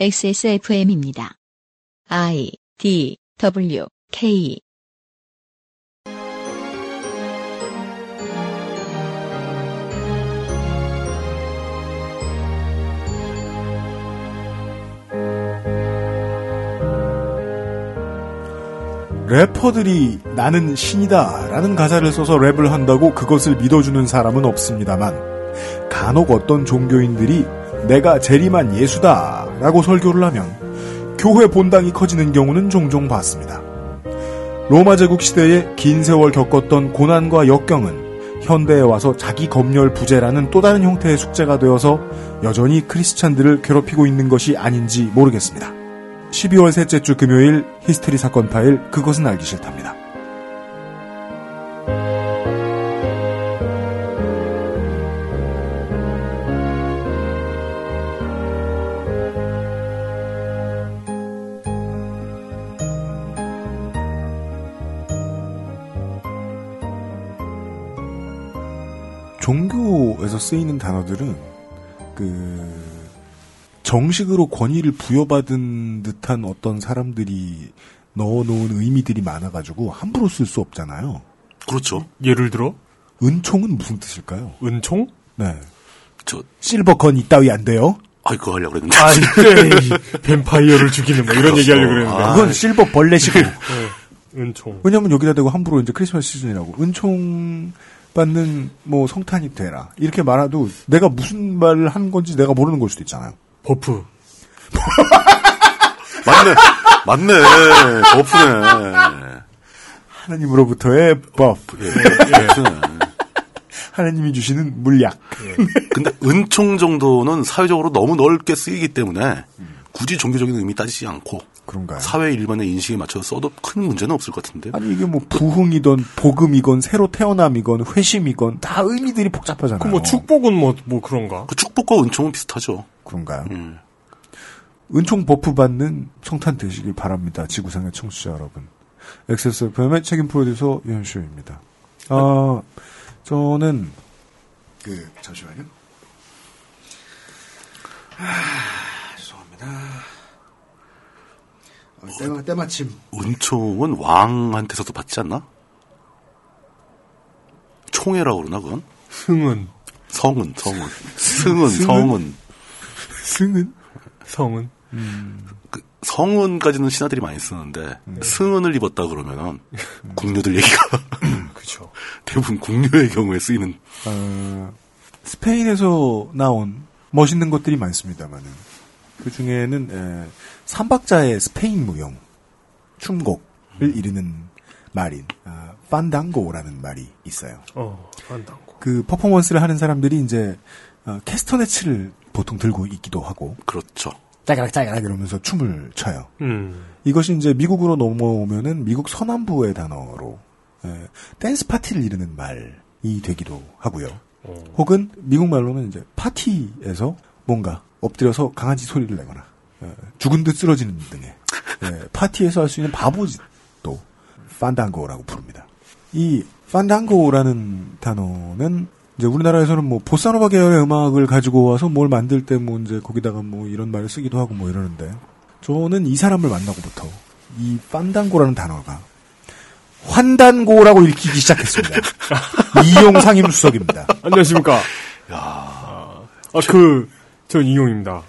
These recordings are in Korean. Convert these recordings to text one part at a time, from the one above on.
XSFM입니다. I D W K 래퍼들이 나는 신이다 라는 가사를 써서 랩을 한다고 그것을 믿어주는 사람은 없습니다만 간혹 어떤 종교인들이 내가 재림한 예수다 라고 설교를 하면 교회 본당이 커지는 경우는 종종 봤습니다. 로마 제국 시대에 긴 세월 겪었던 고난과 역경은 현대에 와서 자기 검열 부재라는 또 다른 형태의 숙제가 되어서 여전히 크리스찬들을 괴롭히고 있는 것이 아닌지 모르겠습니다. 12월 셋째 주 금요일 히스테리 사건 파일 그것은 알기 싫답니다. 종교에서 쓰이는 단어들은 그 정식으로 권위를 부여받은 듯한 어떤 사람들이 넣어놓은 의미들이 많아가지고 함부로 쓸 수 없잖아요. 그렇죠. 예를 들어 은총은 무슨 뜻일까요? 은총? 네. 저, 실버건 이따위 안 돼요? 아이, 그거 하려고 그랬는데. 아, 이때 뱀파이어를 죽이는 뭐 이런 그렇소. 얘기 하려고 그랬는데. 아. 그건 실버 벌레시고. 네, 은총. 왜냐면 여기다 대고 함부로 이제 크리스마스 시즌이라고. 은총 받는 뭐 성탄이 되라. 이렇게 말해도 내가 무슨 말을 한 건지 내가 모르는 걸 수도 있잖아요. 버프. 맞네. 맞네. 버프네. 하나님으로부터의 버프. 예. 버프네. 하나님이 주시는 물약. 근데 은총 정도는 사회적으로 너무 넓게 쓰이기 때문에 굳이 종교적인 의미 따지지 않고 그런가요? 사회 일반의 인식에 맞춰서 써도 큰 문제는 없을 것 같은데. 아니 이게 뭐 부흥이건 복음이건 새로 태어남이건 회심이건 다 의미들이 복잡하잖아요. 그 뭐 축복은 뭐, 뭐 그런가? 그 축복과 은총은 비슷하죠. 그런가요? 음. 은총 buff 받는 성탄 되시길 바랍니다. 지구상의 청취자 여러분. XSFM의 책임 프로듀서 유현수입니다. 아, 저는 그 잠시만요. 아, 죄송합니다. 어, 때마, 때마침 은총은 왕한테서도 받지 않나? 총회라고 그러나 그건? 승은. 성은, 성은. 승은? 성은. 승은 성은. 그 성은까지는 신하들이 많이 쓰는데 승은을 입었다 그러면은 궁녀들 얘기가 그쵸. 대부분 궁녀의 경우에 쓰이는 어, 스페인에서 나온 멋있는 것들이 많습니다만은 그 중에는 에, 삼박자의 스페인 무용 춤곡을 이르는 말인 아, 판당고라는 말이 있어요. 어, 한다고. 그 퍼포먼스를 하는 사람들이 이제 어, 캐스터네츠를 보통 들고 있기도 하고 그렇죠. 짜가락 짜가락 이러면서 춤을 춰요. 음. 이것이 이제 미국으로 넘어오면은 미국 서남부의 단어로 에, 댄스 파티를 이르는 말이 되기도 하고요. 어. 혹은 미국 말로는 이제 파티에서 뭔가 엎드려서 강아지 소리를 내거나 에, 죽은 듯 쓰러지는 등의 에, 파티에서 할 수 있는 바보짓도 판당고라고 부릅니다. 이 판당고라는 단어는 이제 우리나라에서는 뭐 보사노바 계열의 음악을 가지고 와서 뭘 만들 때 뭐 이제 거기다가 뭐 이런 말을 쓰기도 하고 뭐 이러는데 저는 이 사람을 만나고부터 이 판당고라는 단어가 환단고라고 읽히기 시작했습니다. 이용 상임수석입니다. 안녕하십니까. 아, 그, 전 이용입니다.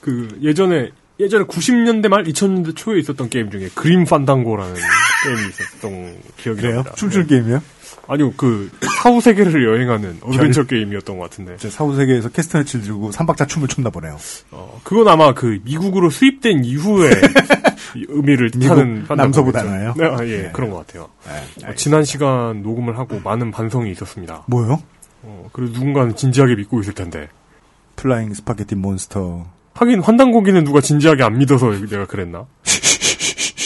그, 예전에, 예전에 90년대 말 2000년대 초에 있었던 게임 중에 Grim Fandango라는 게임이 있었던 기억이 그래요? 납니다. 춤출 네. 게임이요? 아니요, 그, 사후 세계를 여행하는 어드벤처 게임이었던 것 같은데. 제 사후 세계에서 캐스터네츠를 들고 삼박자 춤을 췄나 보네요. 어, 그건 아마 그 미국으로 수입된 이후에 이 의미를 남서부 판당고겠죠. 단어예요? 네, 아, 예, 네. 그런 것 같아요. 네, 어, 지난 시간 녹음을 하고 많은 반성이 있었습니다. 뭐요? 어, 그래도 누군가는 진지하게 믿고 있을 텐데. Flying Spaghetti Monster. 하긴 환단고기는 누가 진지하게 안 믿어서 내가 그랬나?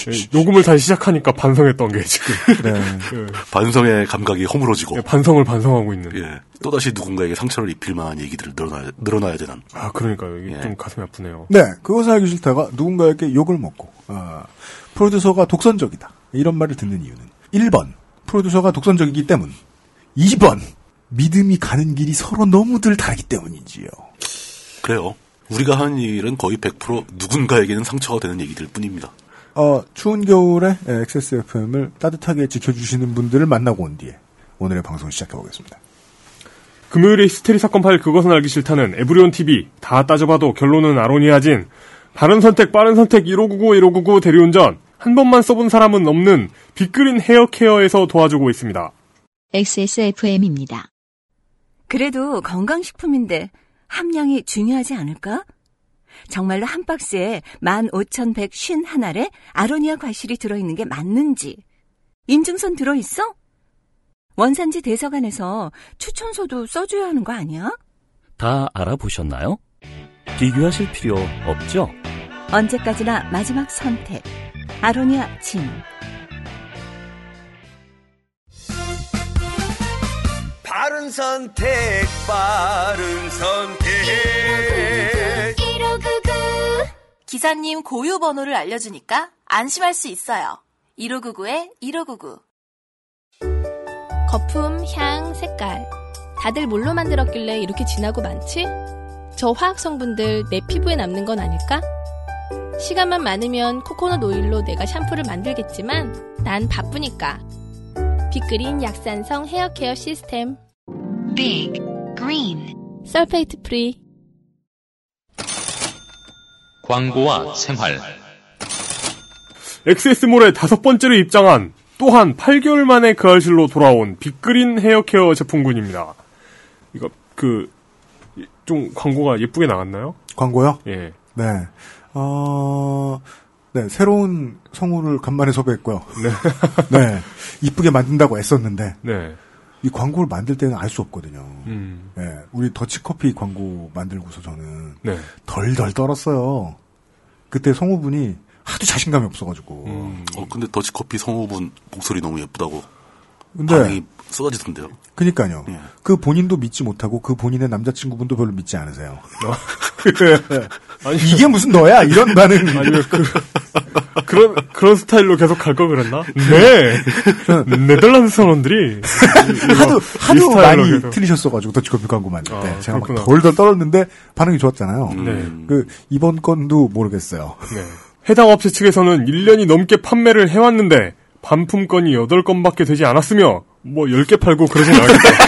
예, 녹음을 다시 시작하니까 반성했던 게 지금 네. 예, 반성의 감각이 허물어지고 예, 반성을 반성하고 있는. 예. 또다시 누군가에게 상처를 입힐 만한 얘기들을 늘어놔야, 늘어놔야 되는 아 그러니까요. 이게 예. 좀 가슴이 아프네요. 네, 그것을 알기 싫다가 누군가에게 욕을 먹고, 아, 프로듀서가 독선적이다. 이런 말을 듣는 이유는 1번, 프로듀서가 독선적이기 때문. 2번, 믿음이 가는 길이 서로 너무들 다르기 때문이지요. 그래요. 우리가 하는 일은 거의 100% 누군가에게는 상처가 되는 얘기들 뿐입니다. 어, 추운 겨울에 XSFM을 따뜻하게 지켜주시는 분들을 만나고 온 뒤에 오늘의 방송 시작해보겠습니다. 금요일에 히스테리 사건 파일 그것은 알기 싫다는 에브리온 TV 다 따져봐도 결론은 아로니아진 바른 선택 빠른 선택 1599 1599 대리운전 한 번만 써본 사람은 없는 빅그린 헤어케어에서 도와주고 있습니다. XSFM입니다. 그래도 건강식품인데 함량이 중요하지 않을까? 정말로 한 박스에 15,151알에 아로니아 과실이 들어있는 게 맞는지. 인증선 들어있어? 원산지 대서관에서 추천서도 써줘야 하는 거 아니야? 다 알아보셨나요? 비교하실 필요 없죠? 언제까지나 마지막 선택. 아로니아 진. 바른 선택, 바른 선택. 기사님 고유 번호를 알려주니까 안심할 수 있어요. 1599-1599. 거품, 향, 색깔. 다들 뭘로 만들었길래 이렇게 진하고 많지? 저 화학 성분들 내 피부에 남는 건 아닐까? 시간만 많으면 코코넛 오일로 내가 샴푸를 만들겠지만 난 바쁘니까. 빅그린 약산성 헤어케어 시스템. Big Green sulfate free. 광고와 생활. XS몰에 다섯 번째로 입장한 또한 8개월 만에 그 알실로 돌아온 빅그린 헤어케어 제품군입니다. 이거 그 좀 광고가 예쁘게 나왔나요? 광고요? 예. 네. 어, 네, 새로운 성우를 간만에 섭외했고요. 네. 네. 이쁘게 만든다고 애썼는데, 네. 이 광고를 만들 때는 알 수 없거든요. 음. 네. 우리 더치커피 광고 만들고서 저는 네. 덜덜 떨었어요. 그때 성우분이 하도 자신감이 없어가지고. 음. 어, 근데 더치커피 성우분 목소리 너무 예쁘다고 근데, 반응이 쏟아지던데요. 그니까요. 예. 그 본인도 믿지 못하고 그 본인의 남자친구분도 별로 믿지 않으세요. 아니, 이게 무슨 너야? 이런 반응. 아니면 그, 그런, 그런 스타일로 계속 갈거 그랬나? 네! 네덜란드 사람들이. 하도, 이 하도 많이 계속. 틀리셨어가지고, 더치커피 광고 만들 때. 아, 제가 막 그렇구나. 덜덜 떨었는데, 반응이 좋았잖아요. 네. 그, 이번 건도 모르겠어요. 네. 해당 업체 측에서는 1년이 넘게 판매를 해왔는데, 반품건이 8건밖에 되지 않았으며, 뭐 10개 팔고 그러진 않았겠다.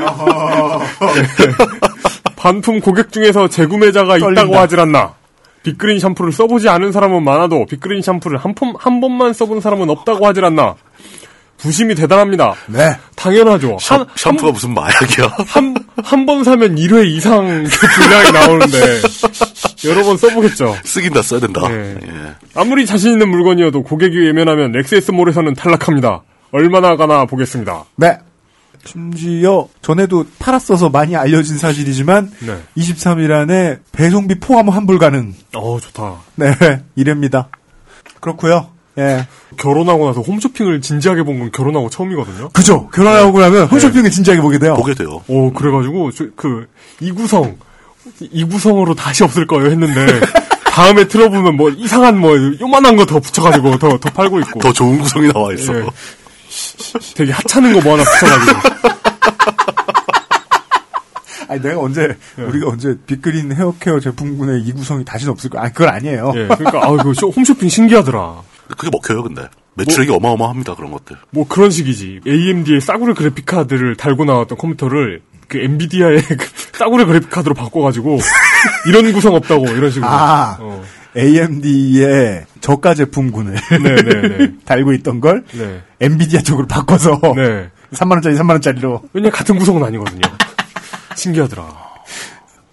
네. 반품 고객 중에서 재구매자가 있다고 떨린다. 하질 않나. 빅그린 샴푸를 써보지 않은 사람은 많아도 빅그린 샴푸를 한, 품, 한 번만 써본 사람은 없다고 하질 않나. 부심이 대단합니다. 네. 당연하죠. 샴, 한, 샴푸가 무슨 마약이야? 한, 한 번 사면 1회 이상 그 분량이 나오는데, 여러 번 써보겠죠. 쓰긴 다 써야 된다. 네. 예. 아무리 자신 있는 물건이어도 고객이 외면하면 XS몰에서는 탈락합니다. 얼마나 가나 보겠습니다. 네. 심지어, 전에도 팔았어서 많이 알려진 사실이지만, 네. 23일 안에 배송비 포함 환불 가능. 어 좋다. 네. 이랍니다. 그렇고요 예. 결혼하고 나서 홈쇼핑을 진지하게 본 건 결혼하고 처음이거든요. 그죠. 결혼하고 나면 홈쇼핑을 진지하게 보게 돼요. 보게 돼요. 오 그래가지고 저- 그 이구성 이구성으로 다시 없을 거예요 했는데 다음에 틀어보면 뭐 이상한 뭐 요만한 거 더 붙여가지고 더 더 팔고 있고 더 좋은 구성이 나와 있어. 예. 되게 하찮은 거 뭐 하나 붙여가지고 아니, 내가 언제, 예. 우리가 언제 빅그린 헤어케어 제품군의 이 구성이 다시는 없을 거야. 아, 그건 아니에요. 예 그러니까 아 이거 쇼- 홈쇼핑 신기하더라. 그게 먹혀요, 근데. 매출액이 어마어마합니다, 그런 것들. 뭐 그런 식이지. AMD의 싸구려 그래픽 카드를 달고 나왔던 컴퓨터를 그 엔비디아의 그 싸구려 그래픽 카드로 바꿔가지고 이런 구성 없다고 이런 식으로. 아. 어. AMD의 저가 제품군을 네네네. 달고 있던 걸 네. 엔비디아 쪽으로 바꿔서 네. 3만 원짜리 3만 원짜리로 왜냐 같은 구성은 아니거든요. 신기하더라.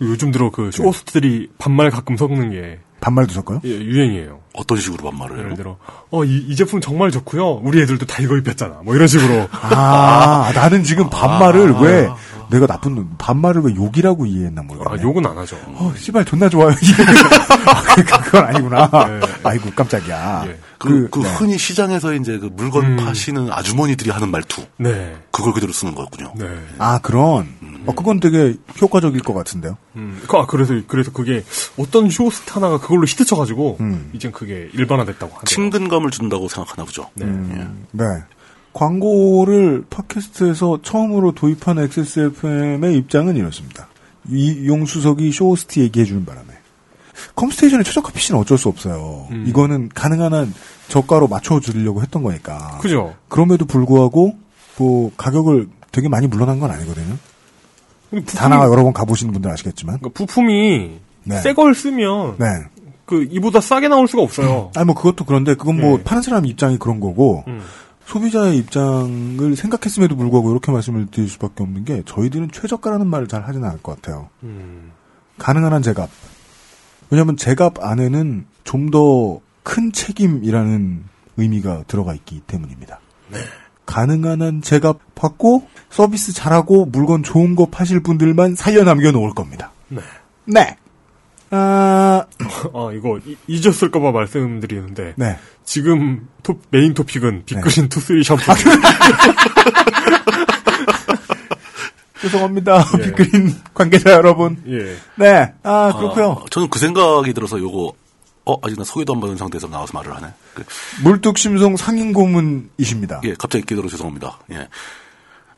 요즘 들어 그 쇼호스트들이 반말 가끔 섞는 게 반말도 섞어요? 예, 유행이에요. 어떤 식으로 반말을 예를 해요? 들어 어 이 이 제품 정말 좋고요. 우리 애들도 다 이거 입혔잖아. 뭐 이런 식으로. 아, 나는 지금 반말을 왜 내가 나쁜 반말을 왜 욕이라고 이해했나 모르겠네. 아 욕은 안 하죠. 어, 씨발 존나 좋아요. 아, 그, 그건 아니구나. 네. 아이고 깜짝이야. 예. 그, 그 네. 흔히 시장에서 이제 그 물건 음. 파시는 아주머니들이 하는 말투. 네. 그걸 그대로 쓰는 거였군요. 네. 아 그런. 어, 그건 되게 효과적일 것 같은데요. 음, 그- 아, 그래서, 그래서 그게 어떤 쇼호스트 하나가 그걸로 히트쳐가지고, 음. 이젠 그게 일반화됐다고 하죠. 친근감을 준다고 생각하나 보죠. 네. 네. 광고를 팟캐스트에서 처음으로 도입한 XSFM의 입장은 이렇습니다. 이 용수석이 쇼호스트 얘기해주는 바람에 컴스테이션의 최저가 PC는 어쩔 수 없어요. 음. 이거는 가능한 한 저가로 맞춰주려고 했던 거니까. 그죠. 그럼에도 불구하고 뭐 가격을 되게 많이 물러난 건 아니거든요. 부품이- 다나와 여러 번 가보신 분들 아시겠지만. 그러니까 부품이 네. 새걸 쓰면 네. 그 이보다 싸게 나올 수가 없어요. 아니 뭐 그것도 그런데 그건 뭐 네. 파는 사람 입장이 그런 거고 음. 소비자의 입장을 생각했음에도 불구하고 이렇게 말씀을 드릴 수밖에 없는 게 저희들은 최저가라는 말을 잘 하지는 않을 것 같아요. 음. 가능한 한 제값. 왜냐하면 제값 안에는 좀 더 큰 책임이라는 의미가 들어가 있기 때문입니다. 가능한 한 제값 받고 서비스 잘하고 물건 좋은 거 파실 분들만 살려 남겨 놓을 겁니다. 네. 네. 아, 아 이거 이- 잊었을까봐 말씀드리는데 네. 지금 토- main topic은 빅그린 투쓰리 샴푸. 죄송합니다. 예. 빅그린 관계자 여러분. 예. 네. 아, 그렇고요. 아, 저는 그 생각이 들어서 요거 어 아직 나 소개도 안 받은 상태에서 나와서 말을 하네. 그, 물뚝심송 상임 고문이십니다. 예, 갑자기 끼어들어 죄송합니다. 예.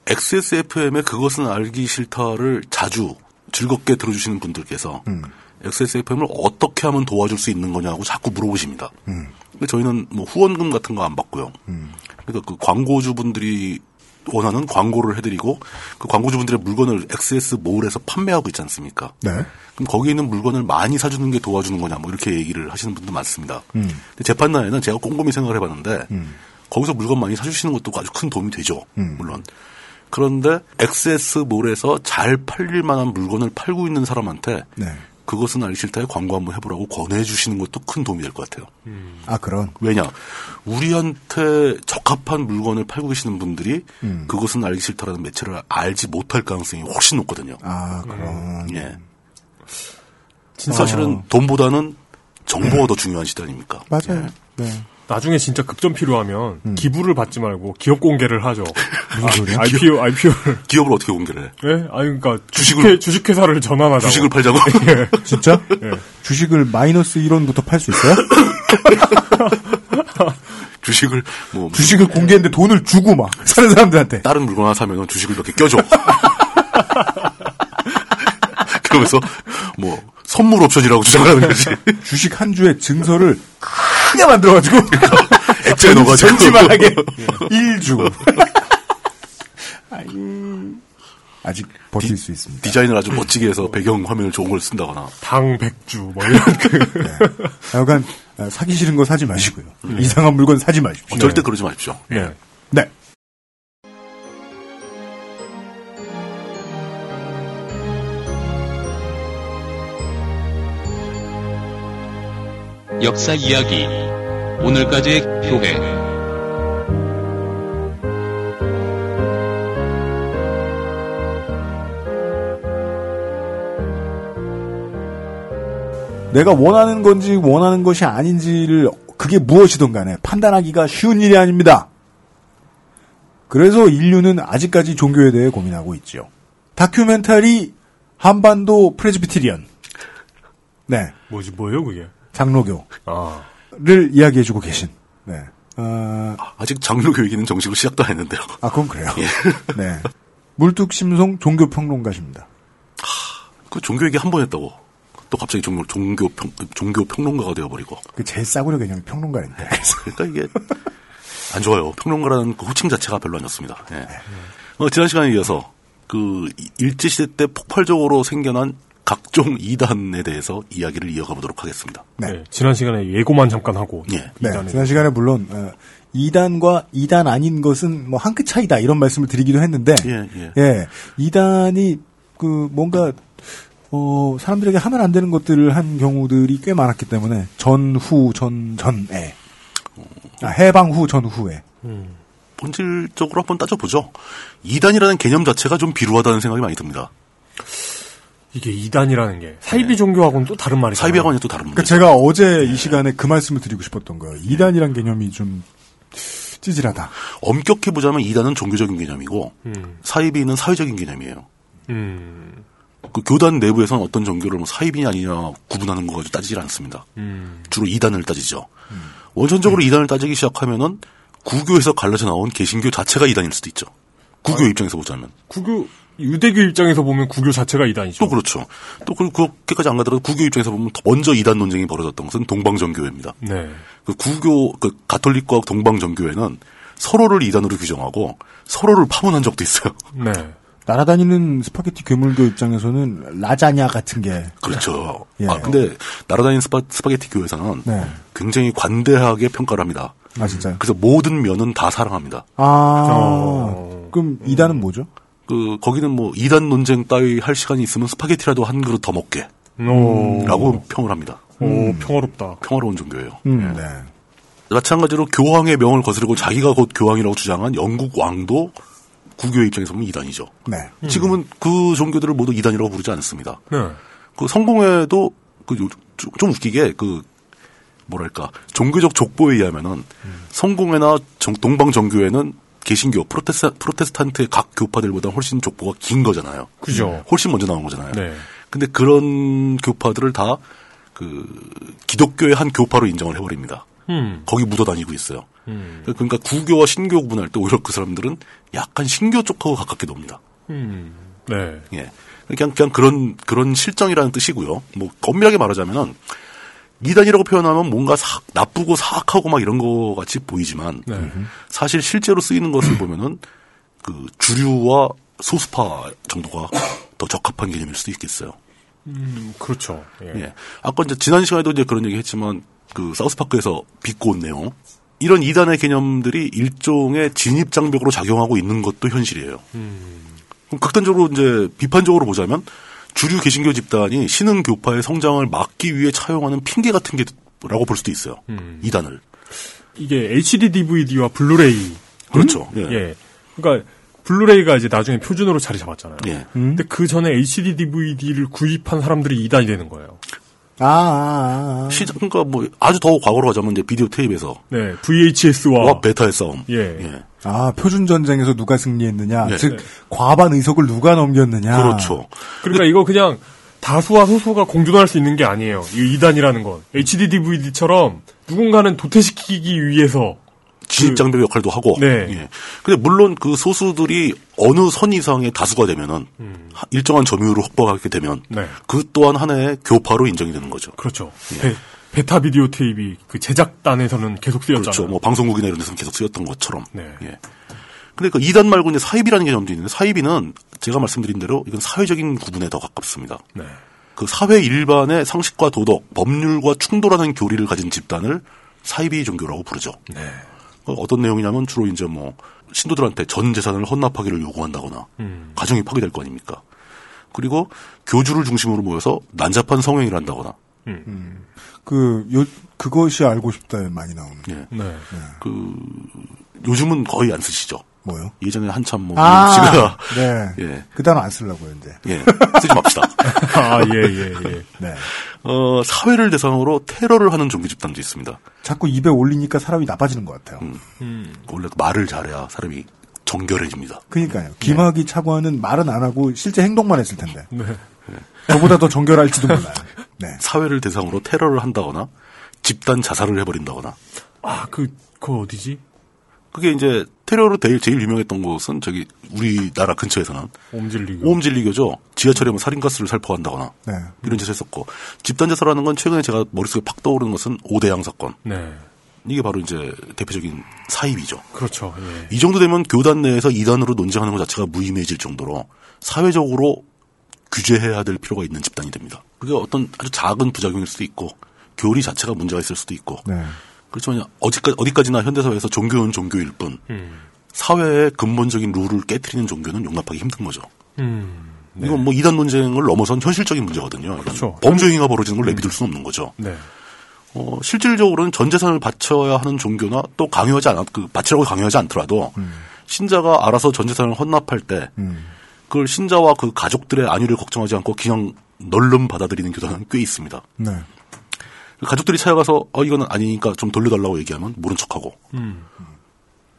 XSFM의 그것은 알기 싫다를 자주 즐겁게 들어주시는 분들께서 음. XSFM을 어떻게 하면 도와줄 수 있는 거냐고 자꾸 물어보십니다. 음. 근데 저희는 뭐 후원금 같은 거 안 받고요. 그러니까 그 광고주분들이 원하는 광고를 해드리고 그 광고주분들의 물건을 XS몰에서 판매하고 있지 않습니까? 네. 그럼 거기에 있는 물건을 많이 사주는 게 도와주는 거냐 뭐 이렇게 얘기를 하시는 분도 많습니다. 음. 근데 제 판단에는 제가 꼼꼼히 생각을 해봤는데 거기서 물건 많이 사주시는 것도 아주 큰 도움이 되죠. 음. 물론. 그런데 XS몰에서 잘 팔릴 만한 물건을 팔고 있는 사람한테 네. 그것은 알기 싫다에 광고 한번 해보라고 권해주시는 것도 큰 도움이 될 것 같아요. 아, 그런. 왜냐 우리한테 적합한 물건을 팔고 계시는 분들이 음. 그것은 알기 싫다라는 매체를 알지 못할 가능성이 훨씬 높거든요. 아, 그런. 예. 진짜. 사실은 돈보다는 정보가 더 중요한 시대 아닙니까? 맞아요. 네. 나중에 진짜 급전 필요하면 기부를 받지 말고 기업 공개를 하죠. 무슨 소리야? IPO, IPO를. 기업을 어떻게 공개를 해? 예? 아니, 그러니까 주식을- 주식회, 주식회사를 전환하자고. 주식을 팔자고? 예. 진짜? 예. 주식을 마이너스 1원부터 팔 수 있어요? 주식을 뭐 주식을 공개했는데 돈을 주고 막 사는 사람들한테. 다른 물건 하나 사면 주식을 몇 개 껴줘. 그러면서 뭐 선물 옵션이라고 주장을 하는 거지. 주식 한 주에 증서를 크게 만들어가지고 액자에 넣어가지고 전지만하게 1주. 아직 버틸 수 있습니다. 디자인을 아주 멋지게 해서 배경 화면을 좋은 걸 쓴다거나. 당 백주, 뭐 이런 그. 약간 아, 사기 싫은 거 사지 마시고요. 이상한 물건 사지 마십시오. 어, 절대 그러지 마십시오. 네. 역사 이야기 오늘까지의 교회 내가 원하는 건지 원하는 것이 아닌지를 그게 무엇이든 간에 판단하기가 쉬운 일이 아닙니다. 그래서 인류는 아직까지 종교에 대해 고민하고 있지요. 다큐멘터리 한반도 프레즈비테리언. 네. 뭐지, 뭐예요, 그게? 장로교를 아. 이야기해주고 계신. 네. 아, 아직 장로교 얘기는 정식으로 시작도 안 했는데요. 아, 그건 그래요. 네. 물뚝심송 종교평론가십니다. 그 종교 얘기 한 번 했다고. 또 갑자기 종교, 종교 평, 종교 평론가가 되어버리고. 그 제일 싸구려 개념이 평론가인데. 그러니까 이게 안 좋아요. 평론가라는 그 호칭 자체가 별로 안 좋습니다. 예. 어, 지난 시간에 이어서 그 일제시대 때 폭발적으로 생겨난 각종 이단에 대해서 이야기를 이어가 보도록 하겠습니다. 네. 지난 시간에 예고만 잠깐 하고. 예. 네, 지난 시간에 물론 어, 2단과 2단 아닌 것은 뭐 한 끗 차이다 이런 말씀을 드리기도 했는데 예, 예. 2단이 그 뭔가 어 사람들에게 하면 안 되는 것들을 한 경우들이 꽤 많았기 때문에 전후 전 전에 아, 해방 후 전후에 본질적으로 한번 따져보죠. 이단이라는 개념 자체가 좀 비루하다는 생각이 많이 듭니다. 이게 이단이라는 게 사이비 종교하고는 또 다른 말이죠. 사이비 학원이 또 다른 그러니까 문제. 제가 어제 이 시간에 그 말씀을 드리고 싶었던 거예요. 2단이란 개념이 좀 찌질하다. 엄격히 보자면 이단은 종교적인 개념이고 음. 사이비는 사회적인 개념이에요. 음. 그 교단 내부에서는 어떤 종교를 뭐 사이비냐 아니냐 구분하는 거 가지고 따지질 않습니다. 음. 주로 이단을 따지죠. 원천적으로 이단을 따지기 시작하면은 구교에서 갈라져 나온 개신교 자체가 이단일 수도 있죠. 구교 입장에서 보자면. 구교 유대교 입장에서 보면 구교 자체가 이단이죠. 또 그렇죠. 또 그리고 그렇게까지 안 가더라도 구교 입장에서 보면 더 먼저 이단 논쟁이 벌어졌던 것은 동방정교회입니다. 네. 그 구교 그 가톨릭과 동방정교회는 서로를 이단으로 규정하고 서로를 파문한 적도 있어요. 네. 날아다니는 스파게티 괴물교 입장에서는 라자냐 같은 게 그렇죠. 예. 아 근데 날아다니는 스파, 스파게티 교회에서는 네. 굉장히 관대하게 평가를 합니다. 아 진짜요? 그래서 모든 면은 다 사랑합니다. 아 어. 그럼 이단은 뭐죠? 그 거기는 뭐 이단 논쟁 따위 할 시간이 있으면 스파게티라도 한 그릇 더 먹게. 오. 라고 평을 합니다. 오, 평화롭다. 평화로운 종교예요. 음, 네. 마찬가지로 교황의 명을 거스르고 자기가 곧 교황이라고 주장한 영국 왕도 구교의 입장에서 보면 이단이죠. 네. 지금은 그 종교들을 모두 이단이라고 부르지 않습니다. 네. 그 성공회도 그 좀 웃기게 그 뭐랄까 종교적 족보에 의하면은 성공회나 정- 동방 정교회는 개신교 프로테스, 프로테스탄트의 각 교파들보다 훨씬 족보가 긴 거잖아요. 그죠. 훨씬 먼저 나온 거잖아요. 네. 근데 그런 교파들을 다 그 기독교의 한 교파로 인정을 해버립니다. 음. 거기 묻어 다니고 있어요. 음. 그러니까 구교와 신교 구분할 때 오히려 그 사람들은 약간 신교 쪽하고 가깝게 놉니다. 음. 네. 예. 그냥, 그냥 그런, 그런 실정이라는 뜻이고요. 뭐, 엄밀하게 말하자면은, 이단이라고 표현하면 뭔가 사- 나쁘고 사악하고 막 이런 거 같이 보이지만, 네. 사실 실제로 쓰이는 것을 보면은, 그, 주류와 소수파 정도가 더 적합한 개념일 수도 있겠어요. 음, 그렇죠. 예. 예. 아까 이제 지난 시간에도 이제 그런 얘기 했지만, 그, 사우스파크에서 비꼬 온 내용. 이런 이단의 개념들이 일종의 진입장벽으로 작용하고 있는 것도 현실이에요. 그럼 극단적으로 이제 비판적으로 보자면 주류 개신교 집단이 신흥 교파의 성장을 막기 위해 차용하는 핑계 같은 게라고 볼 수도 있어요. 음. 이단을. 이게 HD DVD와 블루레이. 그렇죠. 예. 예. 그러니까 블루레이가 이제 나중에 표준으로 자리 잡았잖아요. 예. 근데 그 전에 HD DVD를 구입한 사람들이 이단이 되는 거예요. 아, 아, 아. 그러니까 뭐 아주 더 과거로 가자면 이제 비디오 테이프에서 네, VHS와 와 베타의 싸움. 예. 예. 아, 표준 전쟁에서 누가 승리했느냐, 네. 즉 과반 의석을 누가 넘겼느냐. 그렇죠. 그러니까 이거 그냥 다수와 소수가 공존할 수 있는 게 아니에요. 이 2단이라는 건. HD DVD처럼 누군가는 도태시키기 위해서 진입장벽 역할도 하고. 네. 예. 근데 물론 그 소수들이 어느 선 이상의 다수가 되면은 하- 일정한 점유율을 확보하게 되면 네. 그 또한 하나의 교파로 인정이 되는 거죠. 그렇죠. 베, 베타 비디오 테이프 그 제작단에서는 계속 쓰였잖아요. 그렇죠. 뭐 방송국이나 이런 데서는 계속 쓰였던 것처럼. 네. 예. 근데 그 이단 말고 이제 사이비라는 개념도 있는데 사이비는 제가 말씀드린 대로 이건 사회적인 구분에 더 가깝습니다. 네. 그 사회 일반의 상식과 도덕, 법률과 충돌하는 교리를 가진 집단을 사이비 종교라고 부르죠. 네. 어, 어떤 내용이냐면 주로 이제 뭐 신도들한테 전 재산을 헌납하기를 요구한다거나 음. 가정이 파괴될 거 아닙니까? 그리고 교주를 중심으로 모여서 난잡한 성행위를 한다거나 그, 요, 그것이 알고 싶다에 많이 나오는. 예. 네. 그 요즘은 거의 안 쓰시죠. 뭐요? 예전에 한참 뭐 아, 씨가 네. 예. 그 단어 안 쓰려고요, 이제. 예. 쓰지 맙시다. 아, 예, 예, 예. 네. 어, 사회를 대상으로 테러를 하는 종교 집단도 있습니다. 자꾸 입에 올리니까 사람이 나빠지는 것 같아요. 음. 원래 말을 잘해야 사람이 정결해집니다. 그니까요. 김학이 차관은 말은 안 하고 실제 행동만 했을 텐데. 네. 저보다 더 정결할지도 몰라요. 네. 사회를 대상으로 테러를 한다거나 집단 자살을 해버린다거나 아, 그, 그 어디지? 그게 이제 테러로 제일, 제일 유명했던 곳은 저기 우리나라 근처에서는 옴질리교. 오음진리교죠. 지하철에 뭐 살인가스를 살포한다거나 네. 이런 짓을 했었고 집단 자살하는 건 최근에 제가 머릿속에 팍 떠오르는 것은 오대양 사건. 네. 이게 바로 이제 대표적인 사입이죠. 그렇죠. 예. 이 정도 되면 교단 내에서 이단으로 논쟁하는 것 자체가 무의미해질 정도로 사회적으로 규제해야 될 필요가 있는 집단이 됩니다. 그게 어떤 아주 작은 부작용일 수도 있고 교리 자체가 문제가 있을 수도 있고 네. 그렇지만 어디까, 어디까지나 현대사회에서 종교는 종교일 뿐 음. 사회의 근본적인 룰을 깨뜨리는 종교는 용납하기 힘든 거죠. 음. 이건 뭐 이단 논쟁을 넘어선 현실적인 문제거든요. 그렇죠. 범죄 행위가 벌어지는 걸 내비둘 수는 없는 거죠. 네. 어, 실질적으로는 전 재산을 바쳐야 하는 종교나 또 강요하지 않았, 그, 바치라고 강요하지 않더라도, 신자가 알아서 전 재산을 헌납할 때, 음. 그걸 신자와 그 가족들의 안위를 걱정하지 않고 그냥 널름 받아들이는 교단은 꽤 있습니다. 네. 가족들이 찾아가서, 어, 이거는 아니니까 좀 돌려달라고 얘기하면 모른 척하고, 음.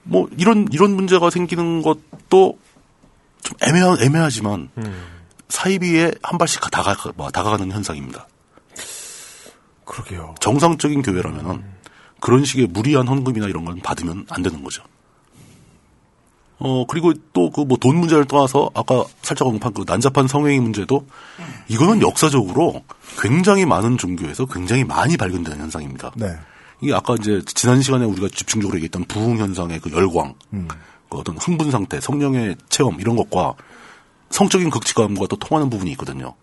뭐, 이런, 이런 문제가 생기는 것도 좀 애매하, 애매하지만, 음. 사이비에 한 발씩 다가, 뭐, 다가가는 현상입니다. 그러게요. 정상적인 교회라면은 그런 식의 무리한 헌금이나 이런 건 받으면 안 되는 거죠. 어, 그리고 또 그 뭐 돈 문제를 떠나서 아까 살짝 언급한 그 난잡한 성행위 문제도 이거는 역사적으로 굉장히 많은 종교에서 굉장히 많이 발견되는 현상입니다. 네. 이게 아까 이제 지난 시간에 우리가 집중적으로 얘기했던 부흥 현상의 그 열광, 음. 그 어떤 흥분 상태, 성령의 체험 이런 것과 성적인 극치감과 또 통하는 부분이 있거든요.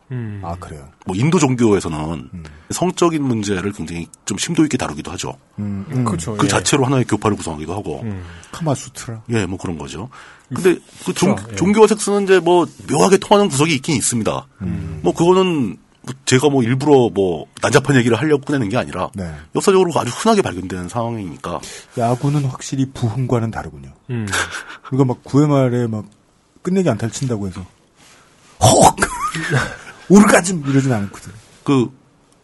아 그래요. 뭐 인도 종교에서는 성적인 문제를 굉장히 좀 심도 있게 다루기도 하죠. 음, 음. 그렇죠. 그 예. 자체로 하나의 교파를 구성하기도 하고. 카마수트라. 예, 뭐 그런 거죠. 근데 그 종, 그렇죠. 예. 종교와 섹스는 이제 뭐 묘하게 통하는 구석이 있긴 있습니다. 뭐 그거는 뭐 제가 뭐 일부러 뭐 난잡한 얘기를 하려고 꺼내는 게 아니라 네. 역사적으로 아주 흔하게 발견되는 상황이니까 야구는 확실히 부흥과는 다르군요. 음. 우리가 막 9회 말에 막 끝내기 안타를 친다고 해서 혹 오르가즘 이러진 않거든. 그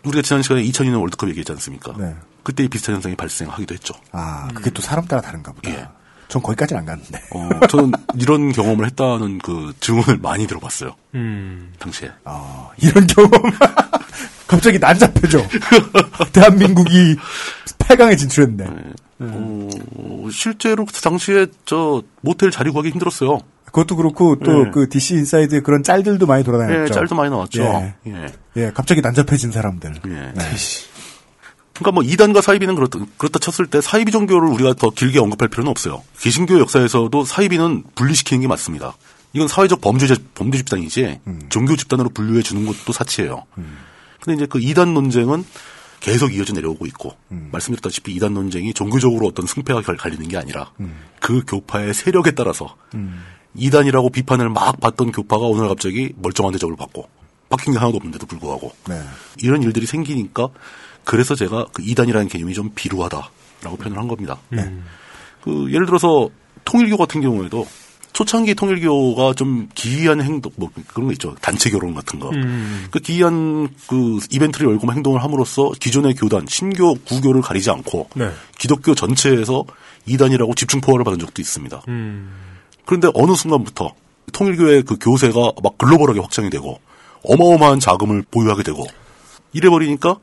우리가 지난 시간에 2002년 월드컵 얘기했지 않습니까? 네. 그때 비슷한 현상이 발생하기도 했죠. 아 그게 또 사람 따라 다른가 보다. 예. 전 거기까지는 안 갔는데. 어, 저는 이런 경험을 했다는 그 증언을 많이 들어봤어요. 음. 당시에. 아, 이런 경험. 갑자기 난잡해져. 대한민국이 8강에 진출했는데. 어, 실제로 그 당시에 저 모텔 자리 구하기 힘들었어요. 그것도 그렇고 또 예. 그 DC 인사이드에 그런 짤들도 많이 예, 돌아다녔죠. 짤도 많이 나왔죠. 예. 예. 예, 갑자기 난잡해진 사람들. 예. 네. 그러니까 뭐 이단과 사이비는 그렇다, 그렇다 쳤을 때 사이비 종교를 우리가 더 길게 언급할 필요는 없어요. 개신교 역사에서도 사이비는 분리시키는 게 맞습니다. 이건 사회적 범죄 범죄 집단이지 종교 집단으로 분류해 주는 것도 사치예요. 근데 이제 그 이단 논쟁은 계속 이어져 내려오고 있고 말씀드렸다시피 이단 논쟁이 종교적으로 어떤 승패가 갈- 갈리는 게 아니라 그 교파의 세력에 따라서 이단이라고 비판을 막 받던 교파가 오늘 갑자기 멀쩡한 대접을 받고 바뀐 게 하나도 없는데도 불구하고 네. 이런 일들이 생기니까 그래서 제가 그 이단이라는 개념이 좀 비루하다라고 표현을 한 겁니다. 그 예를 들어서 통일교 같은 경우에도 초창기 통일교가 좀 기이한 행동 뭐 그런 거 있죠 단체 결혼 같은 거. 음. 그 기이한 그 이벤트를 열고 행동을 함으로써 기존의 교단 신교 구교를 가리지 않고 네. 기독교 전체에서 이단이라고 집중 포화를 받은 적도 있습니다. 음. 그런데 어느 순간부터 통일교의 그 교세가 막 글로벌하게 확장이 되고 어마어마한 자금을 보유하게 되고 이래버리니까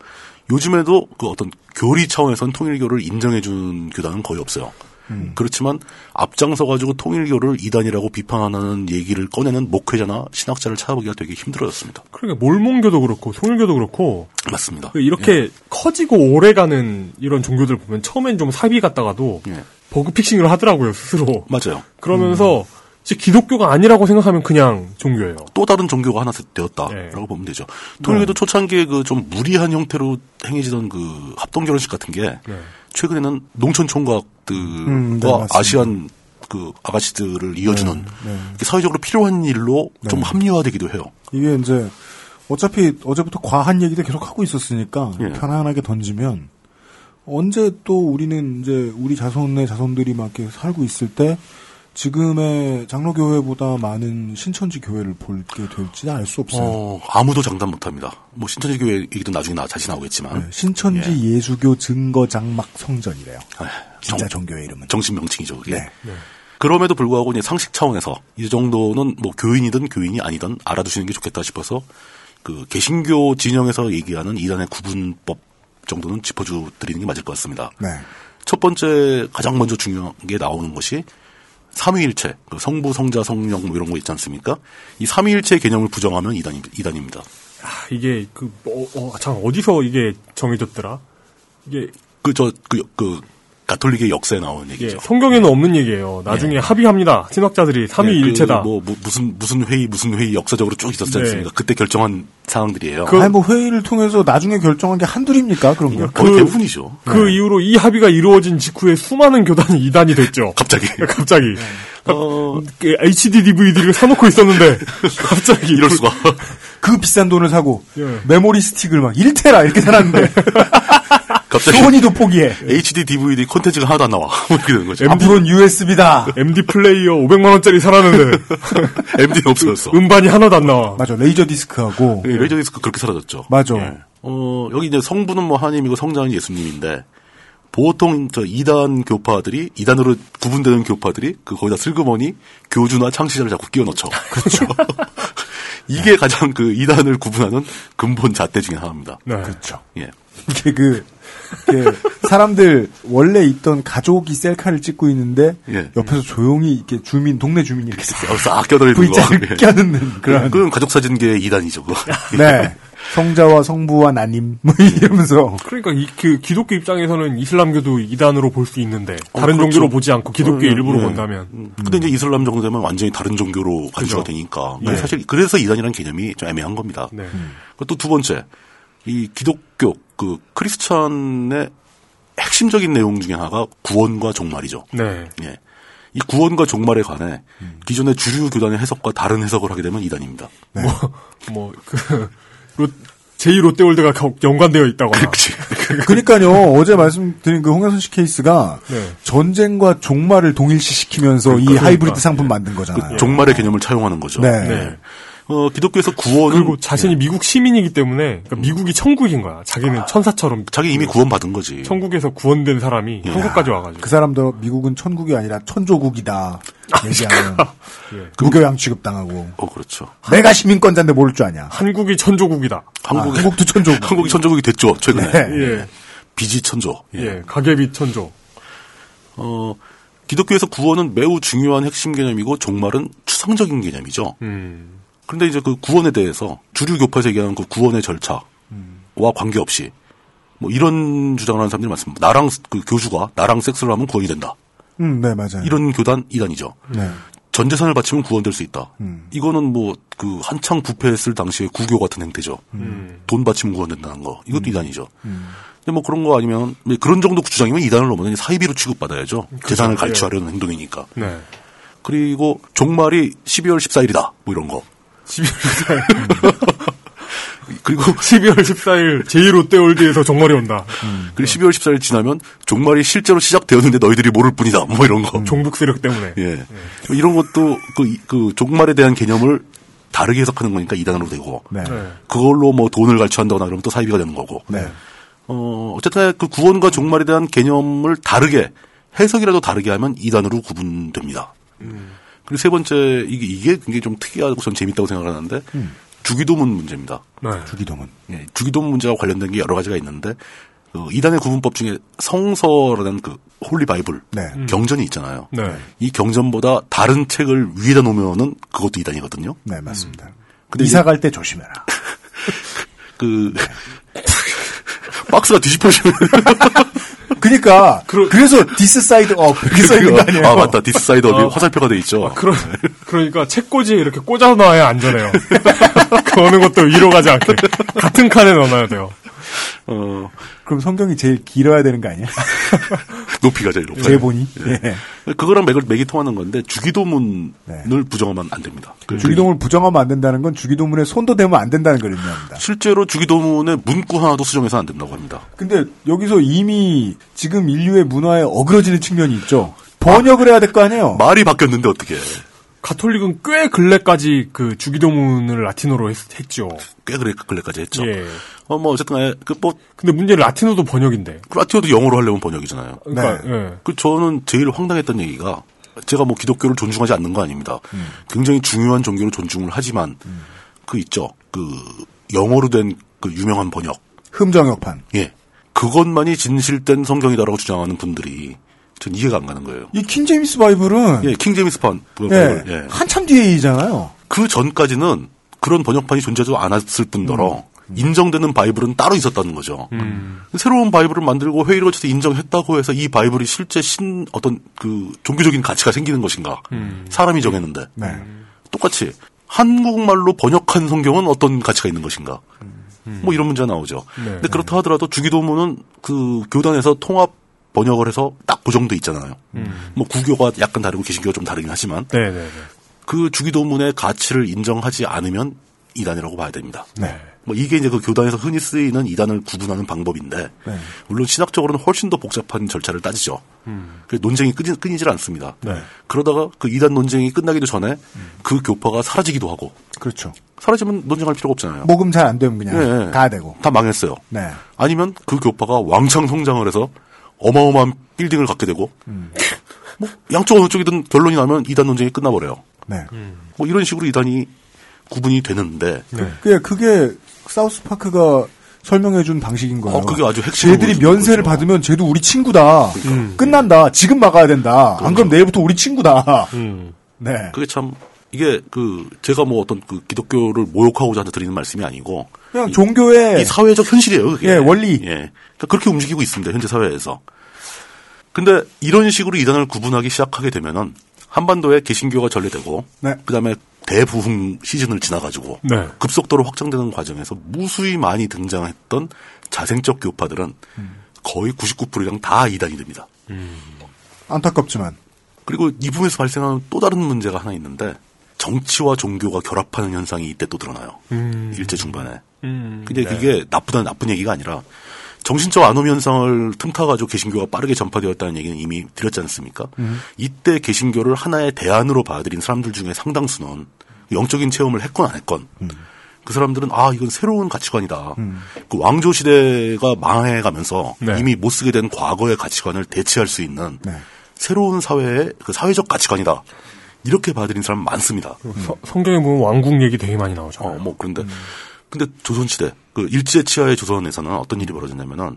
요즘에도 그 어떤 교리 차원에선 통일교를 인정해주는 교단은 거의 없어요. 그렇지만 앞장서 가지고 통일교를 이단이라고 비판하는 얘기를 꺼내는 목회자나 신학자를 찾아보기가 되게 힘들어졌습니다. 그러니까 몰몬교도 그렇고 송일교도 그렇고 맞습니다. 이렇게 예. 커지고 오래가는 이런 종교들 보면 처음엔 좀 사비 같다가도 예. 버그 픽싱을 하더라고요 스스로. 맞아요. 그러면서 이제 기독교가 아니라고 생각하면 그냥 종교예요. 또 다른 종교가 하나 되었다라고 네. 보면 되죠. 통일교도 초창기에 그 좀 무리한 형태로 행해지던 그 합동 결혼식 같은 게 네. 최근에는 농촌 총각들과 음, 네. 아시안 그 아가씨들을 이어주는 네. 이게 사회적으로 필요한 일로 좀 합리화되기도 해요. 이게 이제 어차피 어제부터 과한 얘기도 계속 하고 있었으니까 예. 편안하게 던지면 언제 또 우리는 이제 우리 자손의 자손들이 막 이렇게 살고 있을 때 지금의 장로교회보다 많은 신천지 교회를 볼게 될지는 알수 없어요. 어, 아무도 장담 못합니다. 뭐 신천지 교회 얘기도 나중에 나 다시 나오겠지만 네, 신천지 예. 수교 증거 장막 성전이래요. 아, 진짜 정, 종교의 이름은. 정신 명칭이죠. 그게. 네. 그럼에도 불구하고 이제 상식 차원에서 이 정도는 뭐 교인이든 교인이 아니든 알아두시는 게 좋겠다 싶어서 그 개신교 진영에서 얘기하는 이단의 구분법 정도는 짚어주 드리는 게 맞을 것 같습니다. 네. 첫 번째 가장 먼저 중요한 게 나오는 것이 삼위일체, 그 성부, 성자, 성령 뭐 이런 거 있지 않습니까? 이 삼위일체 개념을 부정하면 이단, 이단입니다. 아, 이게 그 어, 어, 참 어디서 이게 정해졌더라? 이게 그, 저, 그, 그, 가톨릭의 역사에 나오는 예, 얘기죠. 성경에는 없는 얘기예요. 나중에 예. 합의합니다. 신학자들이 삼위일체다. 그 뭐, 뭐, 무슨, 무슨 회의, 무슨 회의 역사적으로 쭉 있었지 네. 않습니까? 그때 결정한 사항들이에요. 그- 아니 뭐 회의를 통해서 나중에 결정한 게 한둘입니까 그런 거? 거의 그- 대부분이죠. 그 이후로 이 합의가 이루어진 직후에 수많은 교단이 이단이 됐죠. 갑자기. 갑자기. 어, 그 HD DVD를 사놓고 있었는데 갑자기 이럴 수가. 그 비싼 돈을 사고 예. 메모리 스틱을 막 1테라 이렇게 사놨는데 갑자기 소니도 포기해. HD DVD 콘텐츠가 하나도 안 나와. 뭐 이렇게 되는 거죠. 앞으로는 USB다. MD 플레이어 500만 원짜리 사라는데 MD는 없어졌어. 음반이 하나도 안 나와. 맞아 레이저 디스크하고 예, 레이저 디스크 그렇게 사라졌죠. 맞아. 예. 어, 여기 이제 성부는 뭐 하나님이고 성자는 예수님인데 보통 저 이단 교파들이 이단으로 구분되는 교파들이 그 거기다 슬그머니 교주나 창시자를 자꾸 끼워 넣죠. 그렇죠. 이게 가장 그 이단을 구분하는 근본 잣대 중에 하나입니다. 네. 그렇죠. 예. 이게 그 이게 사람들 원래 있던 가족이 셀카를 찍고 있는데 예. 옆에서 조용히 이렇게 주민 동네 주민이 이렇게 어, 싹 거. V자를 예. 껴넣는 그런 그건 가족 사진계의 이단이죠. 그거. 네 성자와 성부와 나님 뭐 이러면서 그러니까 이, 그 기독교 입장에서는 이슬람교도 이단으로 볼 수 있는데 다른 어, 그렇죠. 종교로 보지 않고 기독교 어, 예, 일부로 예. 본다면 음. 근데 이제 이슬람 정도 되면 완전히 다른 종교로 간주가 그죠. 되니까. 예. 사실 그래서 이단이라는 개념이 좀 애매한 겁니다. 네. 또두 번째, 이 기독교, 그 크리스천의 핵심적인 내용 중에 하나가 구원과 종말이죠. 네. 예. 이 구원과 종말에 관해 기존의 주류 교단의 해석과 다른 해석을 하게 되면 이단입니다. 뭐, 그, 롯, 제2 롯데월드가 겨- 연관되어 있다거나. 그러니까요 어제 말씀드린 그 홍혜선 씨 케이스가 네. 전쟁과 종말을 동일시시키면서 이 그러니까. 하이브리드 상품 만든 거잖아요. 종말의 개념을 차용하는 거죠. 네. 네. 어, 기독교에서 구원은 그리고 자신이 미국 시민이기 때문에 그러니까 미국이 천국인 거야. 자기는 천사처럼 자기 이미 구원받은 거지. 천국에서 구원된 사람이 한국까지 와가지고. 그 사람도 미국은 천국이 아니라 천조국이다 얘기하면 예. 무교양 취급당하고 어, 그렇죠. 내가 시민권자인데 모를 줄 아냐 한국이 천조국이다. 한국이, 아, 한국도 천조국 한국이 천조국이 됐죠, 최근에. 네. 예. 비지 천조. 예. 가계비 천조. 어, 기독교에서 구원은 매우 중요한 핵심 개념이고 종말은 추상적인 개념이죠. 음. 그런데 이제 그 구원에 대해서 주류 교파에서 얘기하는 그 구원의 절차와 관계없이 뭐 이런 주장을 하는 사람들이 많습니다. 나랑 그 교주가 나랑 섹스를 하면 구원이 된다. 음, 네 맞아요 이런 교단 이단이죠. 네. 전 재산을 바치면 구원될 수 있다. 음. 이거는 뭐 그 한창 부패했을 당시의 구교 같은 행태죠. 음. 돈 바치면 구원된다는 거. 이것도 이단이죠. 근데 뭐 그런 거 아니면 뭐 그런 정도 주장이면 이단을 넘으면 사이비로 취급받아야죠. 재산을 예. 갈취하려는 행동이니까. 네. 그리고 종말이 12월 14일이다. 뭐 이런 거. 12월 14일. 그리고 12월 14일 제2 롯데월드에서 종말이 온다. 그리고 12월 14일 지나면 종말이 실제로 시작되었는데 너희들이 모를 뿐이다. 뭐 이런 거. 종북 세력 때문에. 예. 이런 것도 그, 이- 그 종말에 대한 개념을 다르게 해석하는 거니까 이단으로 되고. 네. 네. 그걸로 뭐 돈을 갈취한다거나 그러면 또 사이비가 되는 거고. 네. 어, 어쨌든 그 구원과 종말에 대한 개념을 다르게 해석이라도 다르게 하면 이단으로 구분됩니다. 그리고 세 번째 이게 이게 굉장히 좀 특이하고 전 재밌다고 생각하는데 주기도문 문제입니다. 네. 주기도문 예, 주기도문 문제와 관련된 게 여러 가지가 있는데 그 이단의 구분법 중에 성서라는 그 Holy Bible 네. 경전이 있잖아요. 네. 이 경전보다 다른 책을 위에다 놓으면은 그것도 이단이거든요. 네 맞습니다 근데 이사 갈 때 조심해라 그 박스가 뒤집혀지면 그러니까 그, 래서 This side up 이렇게 써 있는 거 아니에요? 아 맞다 This side up이 어. 화살표가 돼 있죠. 그러, 그러니까 책꽂이에 이렇게 꽂아 놔야 안전해요. 그 어느 것도 위로 가지 않게. 같은 칸에 넣어놔야 돼요. 어, 그럼 성경이 제일 길어야 되는 거 아니야? 높이가 제일 높아요. 제본이 예. 그거랑 맥을, 맥이 통하는 건데 주기도문을 네. 부정하면 안 됩니다. 그- 주기도문을 부정하면 안 된다는 건 주기도문에 손도 대면 안 된다는 걸 의미합니다. 실제로 주기도문의 문구 하나도 수정해서 안 된다고 합니다. 근데 여기서 이미 지금 인류의 문화에 어그러지는 측면이 있죠. 번역을 해야 될 거 아니에요? 말이 바뀌었는데 어떻게? 가톨릭은 꽤 근래까지 그 주기도문을 라틴어로 했, 죠꽤 그래 근래까지 했죠. 예. 어, 뭐 어쨌든 그뭐 근데 문제는 라틴어도 번역인데. 라티어도 영어로 하려면 번역이잖아요. 그러니까 네. 예. 그 저는 제일 황당했던 얘기가 제가 뭐 기독교를 존중하지 않는 거 아닙니다. 굉장히 중요한 종교를 존중을 하지만 그 있죠. 그 영어로 된 그 유명한 번역. 흠정역판. 예. 그것만이 진실된 성경이다라고 주장하는 분들이 전 이해가 안 가는 거예요. 이 킹 제임스 바이블은 예, 킹 제임스판. 그 예, 바이블, 예. 한참 뒤에이잖아요. 그 전까지는 그런 번역판이 존재하지 않았을 뿐더러 인정되는 바이블은 따로 있었다는 거죠. 새로운 바이블을 만들고 회의를 거쳐서 인정했다고 해서 이 바이블이 실제 신 어떤 그 종교적인 가치가 생기는 것인가? 사람이 정했는데 네. 똑같이 한국말로 번역한 성경은 어떤 가치가 있는 것인가? 뭐 이런 문제 가 나오죠. 근데 그렇다 하더라도 주기도문은 그 교단에서 통합 번역을 해서 딱 고정돼 있잖아요. 뭐 구교가 약간 다르고 개신교가 좀 다르긴 하지만 네네네. 그 주기도문의 가치를 인정하지 않으면 이단이라고 봐야 됩니다. 네. 뭐 이게 이제 그 교단에서 흔히 쓰이는 이단을 구분하는 방법인데 네. 물론 신학적으로는 훨씬 더 복잡한 절차를 따지죠. 그 논쟁이 끊이, 끊이질 않습니다. 네. 그러다가 그 이단 논쟁이 끝나기도 전에 그 교파가 사라지기도 하고 그렇죠. 사라지면 논쟁할 필요가 없잖아요. 모금 잘 안 되면 그냥 예. 가야 되고. 다 망했어요. 네. 아니면 그 교파가 왕창 성장을 해서 어마어마한 빌딩을 갖게 되고 뭐 양쪽 어느 쪽이든 결론이 나면 이단 논쟁이 끝나버려요. 네. 뭐 이런 식으로 이단이 구분이 되는데 그게, 그게 사우스 파크가 설명해준 방식인 거예요. 어, 그게 아주 쟤들이 보여주는 면세를 거죠. 받으면 쟤도 우리 친구다. 그러니까. 끝난다. 지금 막아야 된다. 안 그럼 내일부터 우리 친구다. 음. 네. 그게 참 이게 그 제가 뭐 어떤 그 기독교를 모욕하고자 드리는 말씀이 아니고 그냥 종교의 이 사회적 현실이에요. 그게. 예, 원리. 예. 그러니까 그렇게 움직이고 있습니다. 현재 사회에서. 근데 이런 식으로 이단을 구분하기 시작하게 되면은 한반도에 개신교가 전래되고 네. 그다음에 대부흥 시즌을 지나가지고 네. 급속도로 확장되는 과정에서 무수히 많이 등장했던 자생적 교파들은 거의 99%랑 다 이단이 됩니다. 안타깝지만 그리고 이 부분에서 발생하는 또 다른 문제가 하나 있는데 정치와 종교가 결합하는 현상이 이때 또 드러나요. 음. 일제 중반에. 음. 근데 그게 나쁘다 나쁜 얘기가 아니라 정신적 안옴 현상을 틈타가지고 개신교가 빠르게 전파되었다는 얘기는 이미 드렸지 않습니까? 이때 개신교를 하나의 대안으로 받아들인 사람들 중에 상당수는 영적인 체험을 했건 안 했건 그 사람들은 아 이건 새로운 가치관이다. 그 왕조 시대가 망해가면서 네. 이미 못 쓰게 된 과거의 가치관을 대체할 수 있는 네. 새로운 사회의 그 사회적 가치관이다. 이렇게 받아들인 사람 많습니다. 서- 성경에 보면 왕국 얘기 되게 많이 나오죠. 어, 뭐, 그런데, 근데 조선시대, 그 일제 치하의 조선에서는 어떤 일이 벌어졌냐면은,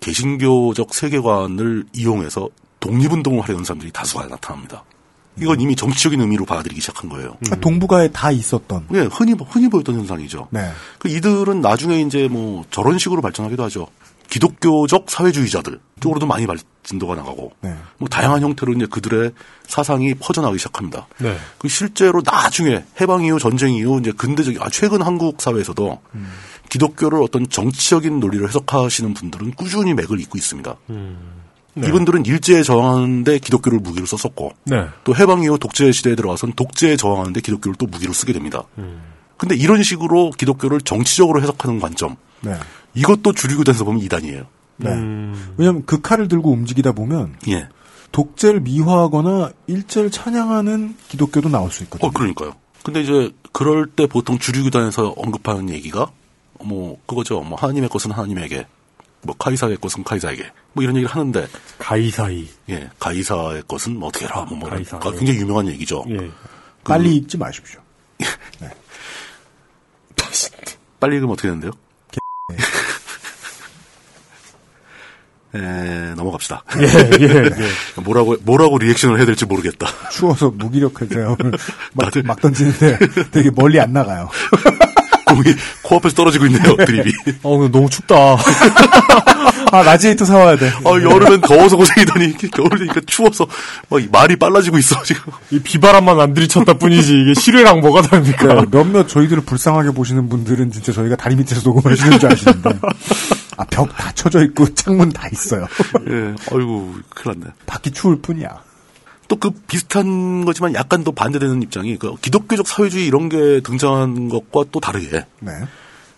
개신교적 세계관을 이용해서 독립운동을 하려는 사람들이 다수가 나타납니다. 이건 이미 정치적인 의미로 받아들이기 시작한 거예요. 그러니까 동북아에 다 있었던. 예, 흔히, 흔히 보였던 현상이죠. 네. 그 이들은 나중에 이제 뭐 저런 식으로 발전하기도 하죠. 기독교적 사회주의자들 쪽으로도 많이 발진도가 나가고, 네. 뭐 다양한 형태로 이제 그들의 사상이 퍼져나가기 시작합니다. 네. 그 실제로 나중에 해방 이후 전쟁 이후 이제 근대적 아 최근 한국 사회에서도 기독교를 어떤 정치적인 논리로 해석하시는 분들은 꾸준히 맥을 잇고 있습니다. 네. 이분들은 일제에 저항하는데 기독교를 무기로 썼었고 네. 또 해방 이후 독재 시대에 들어가선 독재에 저항하는데 기독교를 또 무기로 쓰게 됩니다. 근데 이런 식으로 기독교를 정치적으로 해석하는 관점 네. 이것도 주류교단에서 보면 이단이에요. 네. 왜냐하면 그 칼을 들고 움직이다 보면 예. 독재를 미화하거나 일제를 찬양하는 기독교도 나올 수 있거든요. 어, 그러니까요. 근데 이제 그럴 때 보통 주류교단에서 언급하는 얘기가 뭐 그거죠. 뭐 하나님의 것은 하나님에게, 뭐 카이사의 것은 카이사에게, 뭐 이런 얘기를 하는데 가이사이. 예, 가이사의 것은 뭐 어떻게 해라, 뭐, 뭐 가이사, 그러니까 예. 굉장히 유명한 얘기죠. 예. 빨리 읽지 마십시오. 빨리 읽으면 어떻게 되는데요? 에, 넘어갑시다. 예, 예, 예. 뭐라고 뭐라고 리액션을 해야 될지 모르겠다. 추워서 무기력해져요. 막, 다들- 막 던지는데 되게 멀리 안 나가요. 공이 코앞에서 떨어지고 있네요. 드립이. 어, 근데 너무 춥다. 아, 라지에이터 사와야 돼. 아, 여름엔 더워서 고생이더니 겨울 되니까 추워서 막 말이 빨라지고 있어 지금. 이 비바람만 안 들이쳤다 뿐이지, 이게 실외랑 뭐가 다릅니까? 네, 몇몇 저희들을 불쌍하게 보시는 분들은 진짜 저희가 다리 밑에서 녹음하시는 줄 아시는데. 아, 벽 다 쳐져 있고 창문 다 있어요. 예, 아이고 큰일 났네. 밖이 추울 뿐이야. 또 그 비슷한 거지만 약간 또 반대되는 입장이 그 기독교적 사회주의 이런 게 등장한 것과 또 다르게 네.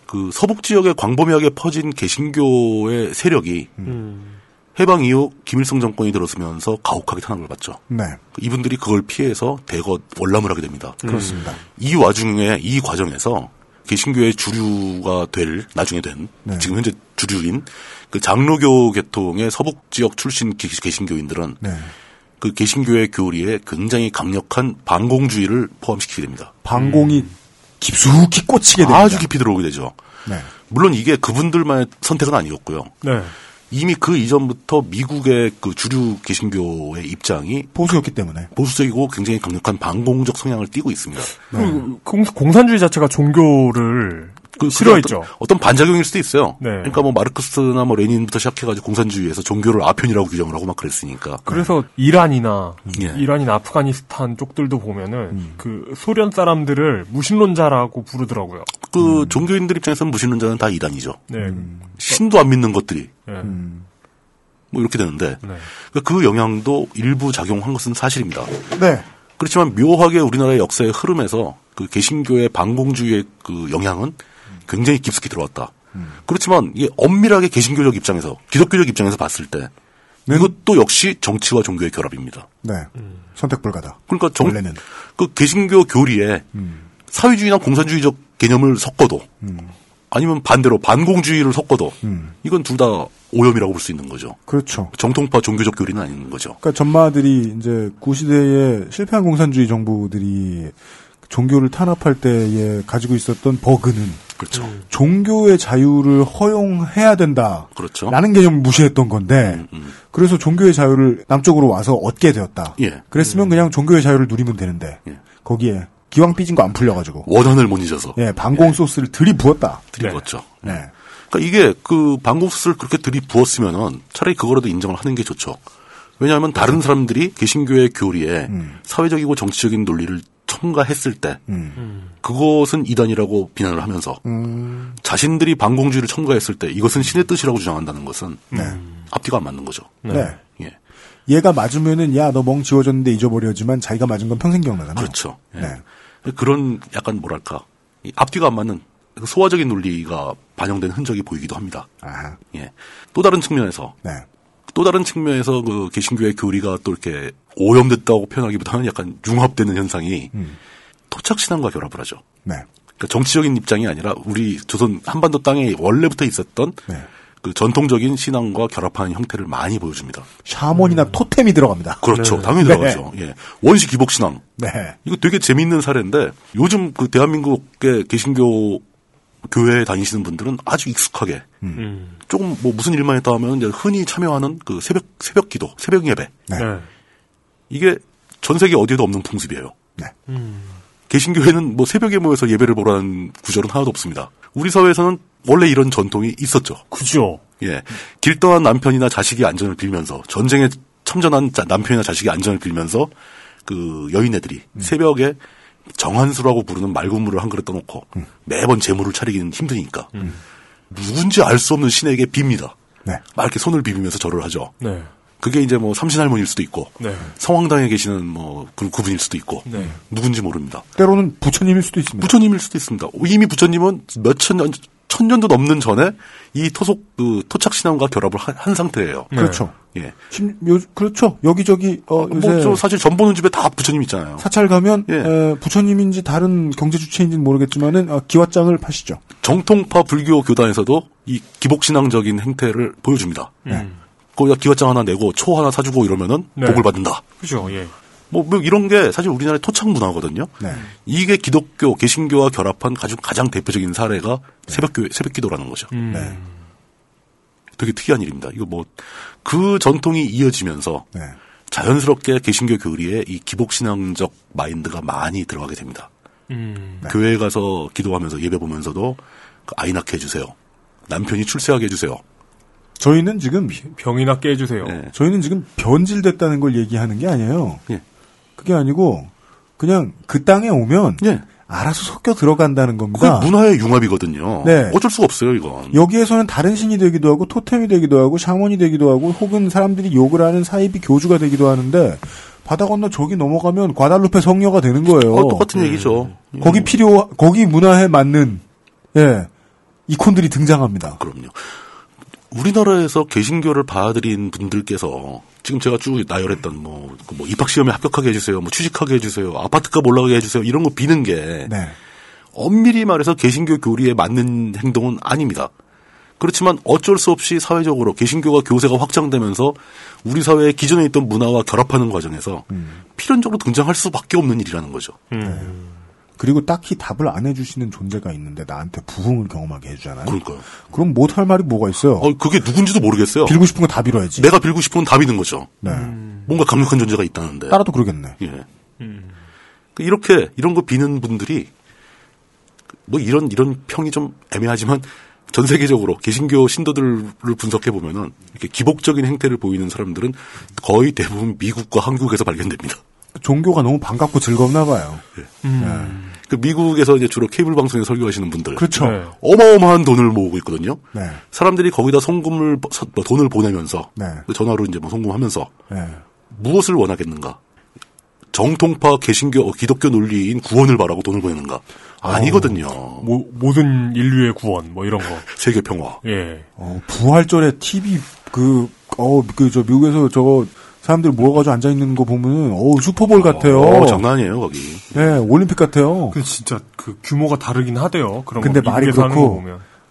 그 서북 지역에 광범위하게 퍼진 개신교의 세력이 음. 해방 이후 김일성 정권이 들어서면서 가혹하게 탄압을 받죠. 네. 이분들이 그걸 피해서 대거 월남을 하게 됩니다. 그렇습니다. 이 와중에 이 과정에서 개신교의 주류가 될 나중에 된 네. 지금 현재 주류인 그 장로교 계통의 서북 지역 출신 개- 개신교인들은 네. 그 개신교의 교리에 굉장히 강력한 반공주의를 포함시키게 됩니다. 방공이 깊숙이 꽂히게 됩니다. 아주 깊이 들어오게 되죠. 네. 물론 이게 그분들만의 선택은 아니었고요. 네. 이미 그 이전부터 미국의 그 주류 개신교의 입장이 보수였기 때문에. 보수적이고 굉장히 강력한 반공적 성향을 띠고 있습니다. 그 공, 공산주의 자체가 종교를 그 싫어했죠. 어떤, 어떤 반작용일 수도 있어요. 네. 그러니까 뭐 마르크스나 뭐 레닌부터 시작해가지고 공산주의에서 종교를 아편이라고 규정을 하고 막 그랬으니까. 그래서 이란이나 예. 이란이나 아프가니스탄 쪽들도 보면은 그 소련 사람들을 무신론자라고 부르더라고요. 그 음. 종교인들 입장에서는 무신론자는 다 이단이죠. 네. 신도 안 믿는 것들이 네. 뭐 이렇게 되는데 네. 그그 영향도 일부 작용한 것은 사실입니다. 네. 그렇지만 묘하게 우리나라의 역사의 흐름에서 그 개신교의 반공주의의 그 영향은 굉장히 깊숙이 들어왔다. 그렇지만 이게 엄밀하게 개신교적 입장에서 기독교적 입장에서 봤을 때 이것도 역시 정치와 종교의 결합입니다. 네. 선택 불가다. 그러니까 정, 원래는. 그 개신교 교리에 사회주의나 공산주의적 개념을 섞어도 아니면 반대로 반공주의를 섞어도 이건 둘 다 오염이라고 볼 수 있는 거죠. 그렇죠. 정통파 종교적 교리는 아닌 거죠. 그러니까 전마들이 이제 구시대의 실패한 공산주의 정부들이 종교를 탄압할 때에 가지고 있었던 버그는 그렇죠. 종교의 자유를 허용해야 된다. 그렇죠. 라는 개념을 무시했던 건데 그래서 종교의 자유를 남쪽으로 와서 얻게 되었다. 예. 그랬으면 그냥 종교의 자유를 누리면 되는데 거기에 기왕 삐진 거 안 풀려가지고 원한을 못 잊어서 예 방공 소스를 들이부었다. 들이부었죠. 네. 그러니까 이게 그 방국수를 그렇게 들이부었으면은 차라리 그거라도 인정을 하는 게 좋죠. 왜냐하면 다른 사람들이 개신교의 교리에 사회적이고 정치적인 논리를 첨가했을 때 그것은 이단이라고 비난을 하면서 자신들이 반공주의를 첨가했을 때 이것은 신의 뜻이라고 주장한다는 것은 앞뒤가 안 맞는 거죠. 네. 예. 얘가 맞으면은 야 너 멍 지워졌는데 잊어버려지만 자기가 맞은 건 평생 기억나잖아요. 그렇죠. 예. 네. 그런 약간 뭐랄까 이 앞뒤가 안 맞는 소화적인 논리가 반영된 흔적이 보이기도 합니다. 아, 예. 또 다른 측면에서 네. 또 다른 측면에서 그 개신교의 교리가 또 이렇게 오염됐다고 표현하기보다는 약간 융합되는 현상이 토착 신앙과 결합을 하죠. 네. 그러니까 정치적인 입장이 아니라 우리 조선 한반도 땅에 원래부터 있었던 네. 그 전통적인 신앙과 결합하는 형태를 많이 보여줍니다. 샤먼이나 토템이 들어갑니다. 그렇죠. 네. 당연히 네. 들어가죠. 예. 원시 기복 신앙. 네. 이거 되게 재미있는 사례인데 요즘 그 대한민국의 개신교 교회에 다니시는 분들은 아주 익숙하게 조금 뭐 무슨 일만 했다 하면 이제 흔히 참여하는 그 새벽 새벽 기도, 새벽 예배. 네. 이게 전 세계 어디에도 없는 풍습이에요. 네. 개신교회는 뭐 새벽에 모여서 예배를 보라는 구절은 하나도 없습니다. 우리 사회에서는 원래 이런 전통이 있었죠. 그죠. 예. 길 떠난 남편이나 자식이 안전을 빌면서 전쟁에 참전한 자- 남편이나 자식이 안전을 빌면서 그 여인네들이 새벽에 정한수라고 부르는 맑은물을 한 그릇 떠놓고 매번 재물을 차리기는 힘드니까 누군지 알 수 없는 신에게 빕니다. 네. 막 이렇게 손을 비비면서 절을 하죠. 네. 그게 이제 뭐 삼신 할머니일 수도 있고 네. 성황당에 계시는 뭐 그- 그분일 수도 있고 네. 누군지 모릅니다. 때로는 부처님일 수도 있습니다. 부처님일 수도 있습니다. 이미 부처님은 몇천 년, 천 년도 넘는 전에 이 토속 그 토착 신앙과 결합을 한, 한 상태예요. 그렇죠. 예. 심- 요, 그렇죠. 여기저기 어, 요새 뭐, 저 사실 전 보는 집에 다 부처님 있잖아요. 사찰 가면 예. 에, 부처님인지 다른 경제 주체인지는 모르겠지만은 어, 기왓장을 파시죠. 정통파 불교 교단에서도 이 기복 신앙적인 행태를 보여줍니다. 네. 거기다 기왓장 하나 내고 초 하나 사주고 이러면은 네. 복을 받는다. 그죠. 예. 뭐, 뭐 이런 게 사실 우리나라의 토착 문화거든요. 네. 이게 기독교, 개신교와 결합한 가장, 가장 대표적인 사례가 새벽교, 새벽기도라는 거죠. 음. 네. 되게 특이한 일입니다. 이거 뭐, 그 전통이 이어지면서 네. 자연스럽게 개신교 교리에 이 기복신앙적 마인드가 많이 들어가게 됩니다. 음. 교회에 가서 기도하면서 예배 보면서도 그 아이 낳게 해주세요. 남편이 출세하게 해주세요. 저희는 지금 병이나 깨주세요. 예. 저희는 지금 변질됐다는 걸 얘기하는 게 아니에요. 예. 그게 아니고 그냥 그 땅에 오면 예. 알아서 섞여 들어간다는 그게 겁니다. 문화의 융합이거든요. 네. 어쩔 수가 없어요, 이건. 여기에서는 다른 신이 되기도 하고 토템이 되기도 하고 샤먼이 되기도 하고 혹은 사람들이 욕을 하는 사이비 교주가 되기도 하는데 바다 건너 저기 넘어가면 과달루페 성녀가 되는 거예요. 어, 똑같은 얘기죠. 예. 거기 필요 거기 문화에 맞는 예 이콘들이 등장합니다. 그럼요. 우리나라에서 개신교를 받아들인 분들께서 지금 제가 쭉 나열했던 뭐, 그뭐 입학 시험에 합격하게 해주세요, 뭐 취직하게 해주세요, 아파트값 올라가게 해주세요 이런 거 비는 게 네. 엄밀히 말해서 개신교 교리에 맞는 행동은 아닙니다. 그렇지만 어쩔 수 없이 사회적으로 개신교가 교세가 확장되면서 우리 사회에 기존에 있던 문화와 결합하는 과정에서 필연적으로 등장할 수밖에 없는 일이라는 거죠. 그리고 딱히 답을 안 해주시는 존재가 있는데 나한테 부흥을 경험하게 해주잖아요. 그러니까요. 그럼 못할 말이 뭐가 있어요? 어, 그게 누군지도 모르겠어요. 빌고 싶은 거다 빌어야지. 내가 빌고 싶은 답이 있는 거죠. 네. 뭔가 강력한 존재가 있다는데. 따라도 그러겠네. 예. 그 이렇게 이런 거 비는 분들이 뭐 이런 이런 평이 좀 애매하지만 전 세계적으로 개신교 신도들을 분석해 보면은 이렇게 기복적인 행태를 보이는 사람들은 거의 대부분 미국과 한국에서 발견됩니다. 종교가 너무 반갑고 즐겁나 봐요. 그 미국에서 이제 주로 케이블 방송에 설교하시는 분들 그렇죠. 네. 어마어마한 돈을 모으고 있거든요. 네. 사람들이 거기다 송금을 서- 뭐 돈을 보내면서 네. 그 전화로 이제 뭐 송금하면서 네. 무엇을 원하겠는가? 정통파 개신교 어, 기독교 논리인 구원을 바라고 돈을 보내는가? 아니거든요. 모, 모든 인류의 구원 뭐 이런 거. 세계 평화. 예. 어, 부활절에 TV 그, 어, 그, 저, 미국에서 저거, 사람들 모여가지고 앉아 있는 거 보면은, 어우, 슈퍼볼 같아요. 어, 장난 아니에요 거기. 네, 올림픽 같아요. 그 진짜 그 규모가 다르긴 하대요. 그런 근데 거 말이 그렇고.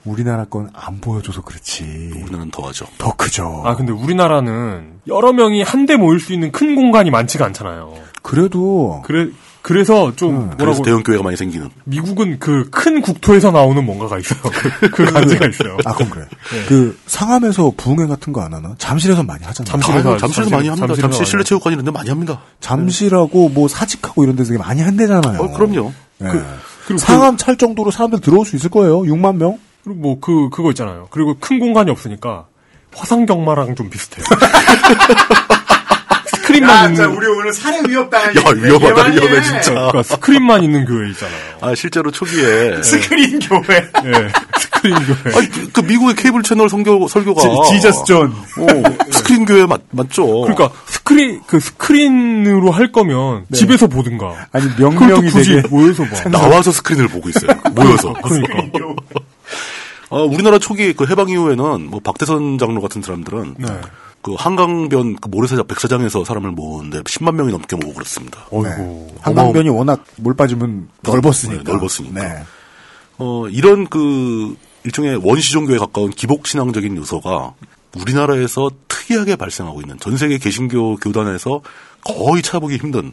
우리나라 건 안 보여줘서 그렇지. 우리나라는 더하죠. 더 크죠. 아 근데 우리나라는 여러 명이 한데 모일 수 있는 큰 공간이 많지가 않잖아요. 그래도, 그래 그래서 좀 그래서 뭐라고 대형 교회가 많이 생기는. 미국은 그 큰 국토에서 나오는 뭔가가 있어요. 그, 그 간지가 있어요. 아, 그럼 그래. 네. 그 상암에서 부흥회 같은 거 안 하나? 잠실에서 많이 하잖아요. 잠실에서 아, 잠실에서 많이 합니다. 잠실 실내 체육관 이런 데 많이 합니다. 잠실하고 뭐 사직하고 이런 데서 많이 한대잖아요. 어, 그럼요. 네. 그리고 상암 찰 정도로 사람들 들어올 수 있을 거예요. 6만 명? 그리고 뭐 그 그거 있잖아요. 그리고 큰 공간이 없으니까 화상 경마랑 좀 비슷해요. 스크린만 있는 우리 오늘 살해 위협당한 야, 위험하다, 위험해, 진짜. 그러니까 스크린만 있는 교회 있잖아요. 아, 실제로 초기에. 스크린 교회. 예. 스크린 교회. 아니, 그, 그 미국의 케이블 채널 선교, 설교가. 지, 저스 존. 어, 스크린 교회 맞, 맞죠? 그러니까 스크린 그 스크린으로 할 거면 집에서 보든가. 아니, 몇 명이 굳이 되게 모여서 봐. 나와서 스크린을 보고 있어요. 모여서. 그러니까. 아, 우리나라 초기 그 해방 이후에는 뭐 박대선 장로 같은 사람들은 네. 그 한강변 그 모래사장 백사장에서 사람을 모으는데 10만 명이 넘게 모으고 그렇습니다. 어이구. 한강변이 워낙 물 빠지면 넓었으니까. 네, 넓었으니까. 네. 어, 이런 그 일종의 원시 종교에 가까운 기복 신앙적인 요소가 우리나라에서 특이하게 발생하고 있는 전 세계 개신교 교단에서 거의 찾아보기 힘든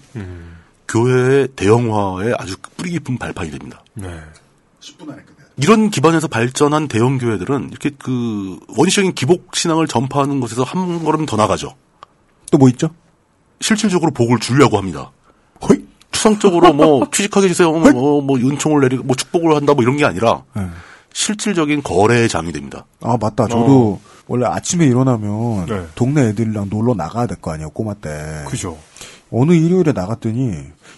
교회의 대형화에 아주 뿌리 깊은 발판이 됩니다. 네. 10분 안에. 이런 기반에서 발전한 대형 교회들은 이렇게 그 원시적인 기복 신앙을 전파하는 것에서 한 걸음 더 나가죠. 또 뭐 있죠? 실질적으로 복을 주려고 합니다. 허이? 추상적으로 뭐 취직하게 해주세요, 뭐, 뭐 은총을 내리고 뭐 축복을 한다 뭐 이런 게 아니라 네. 실질적인 거래의 장이 됩니다. 아, 맞다. 저도 원래 아침에 일어나면 네. 동네 애들이랑 놀러 나가야 될 거 아니에요, 꼬마 때. 그죠. 어느 일요일에 나갔더니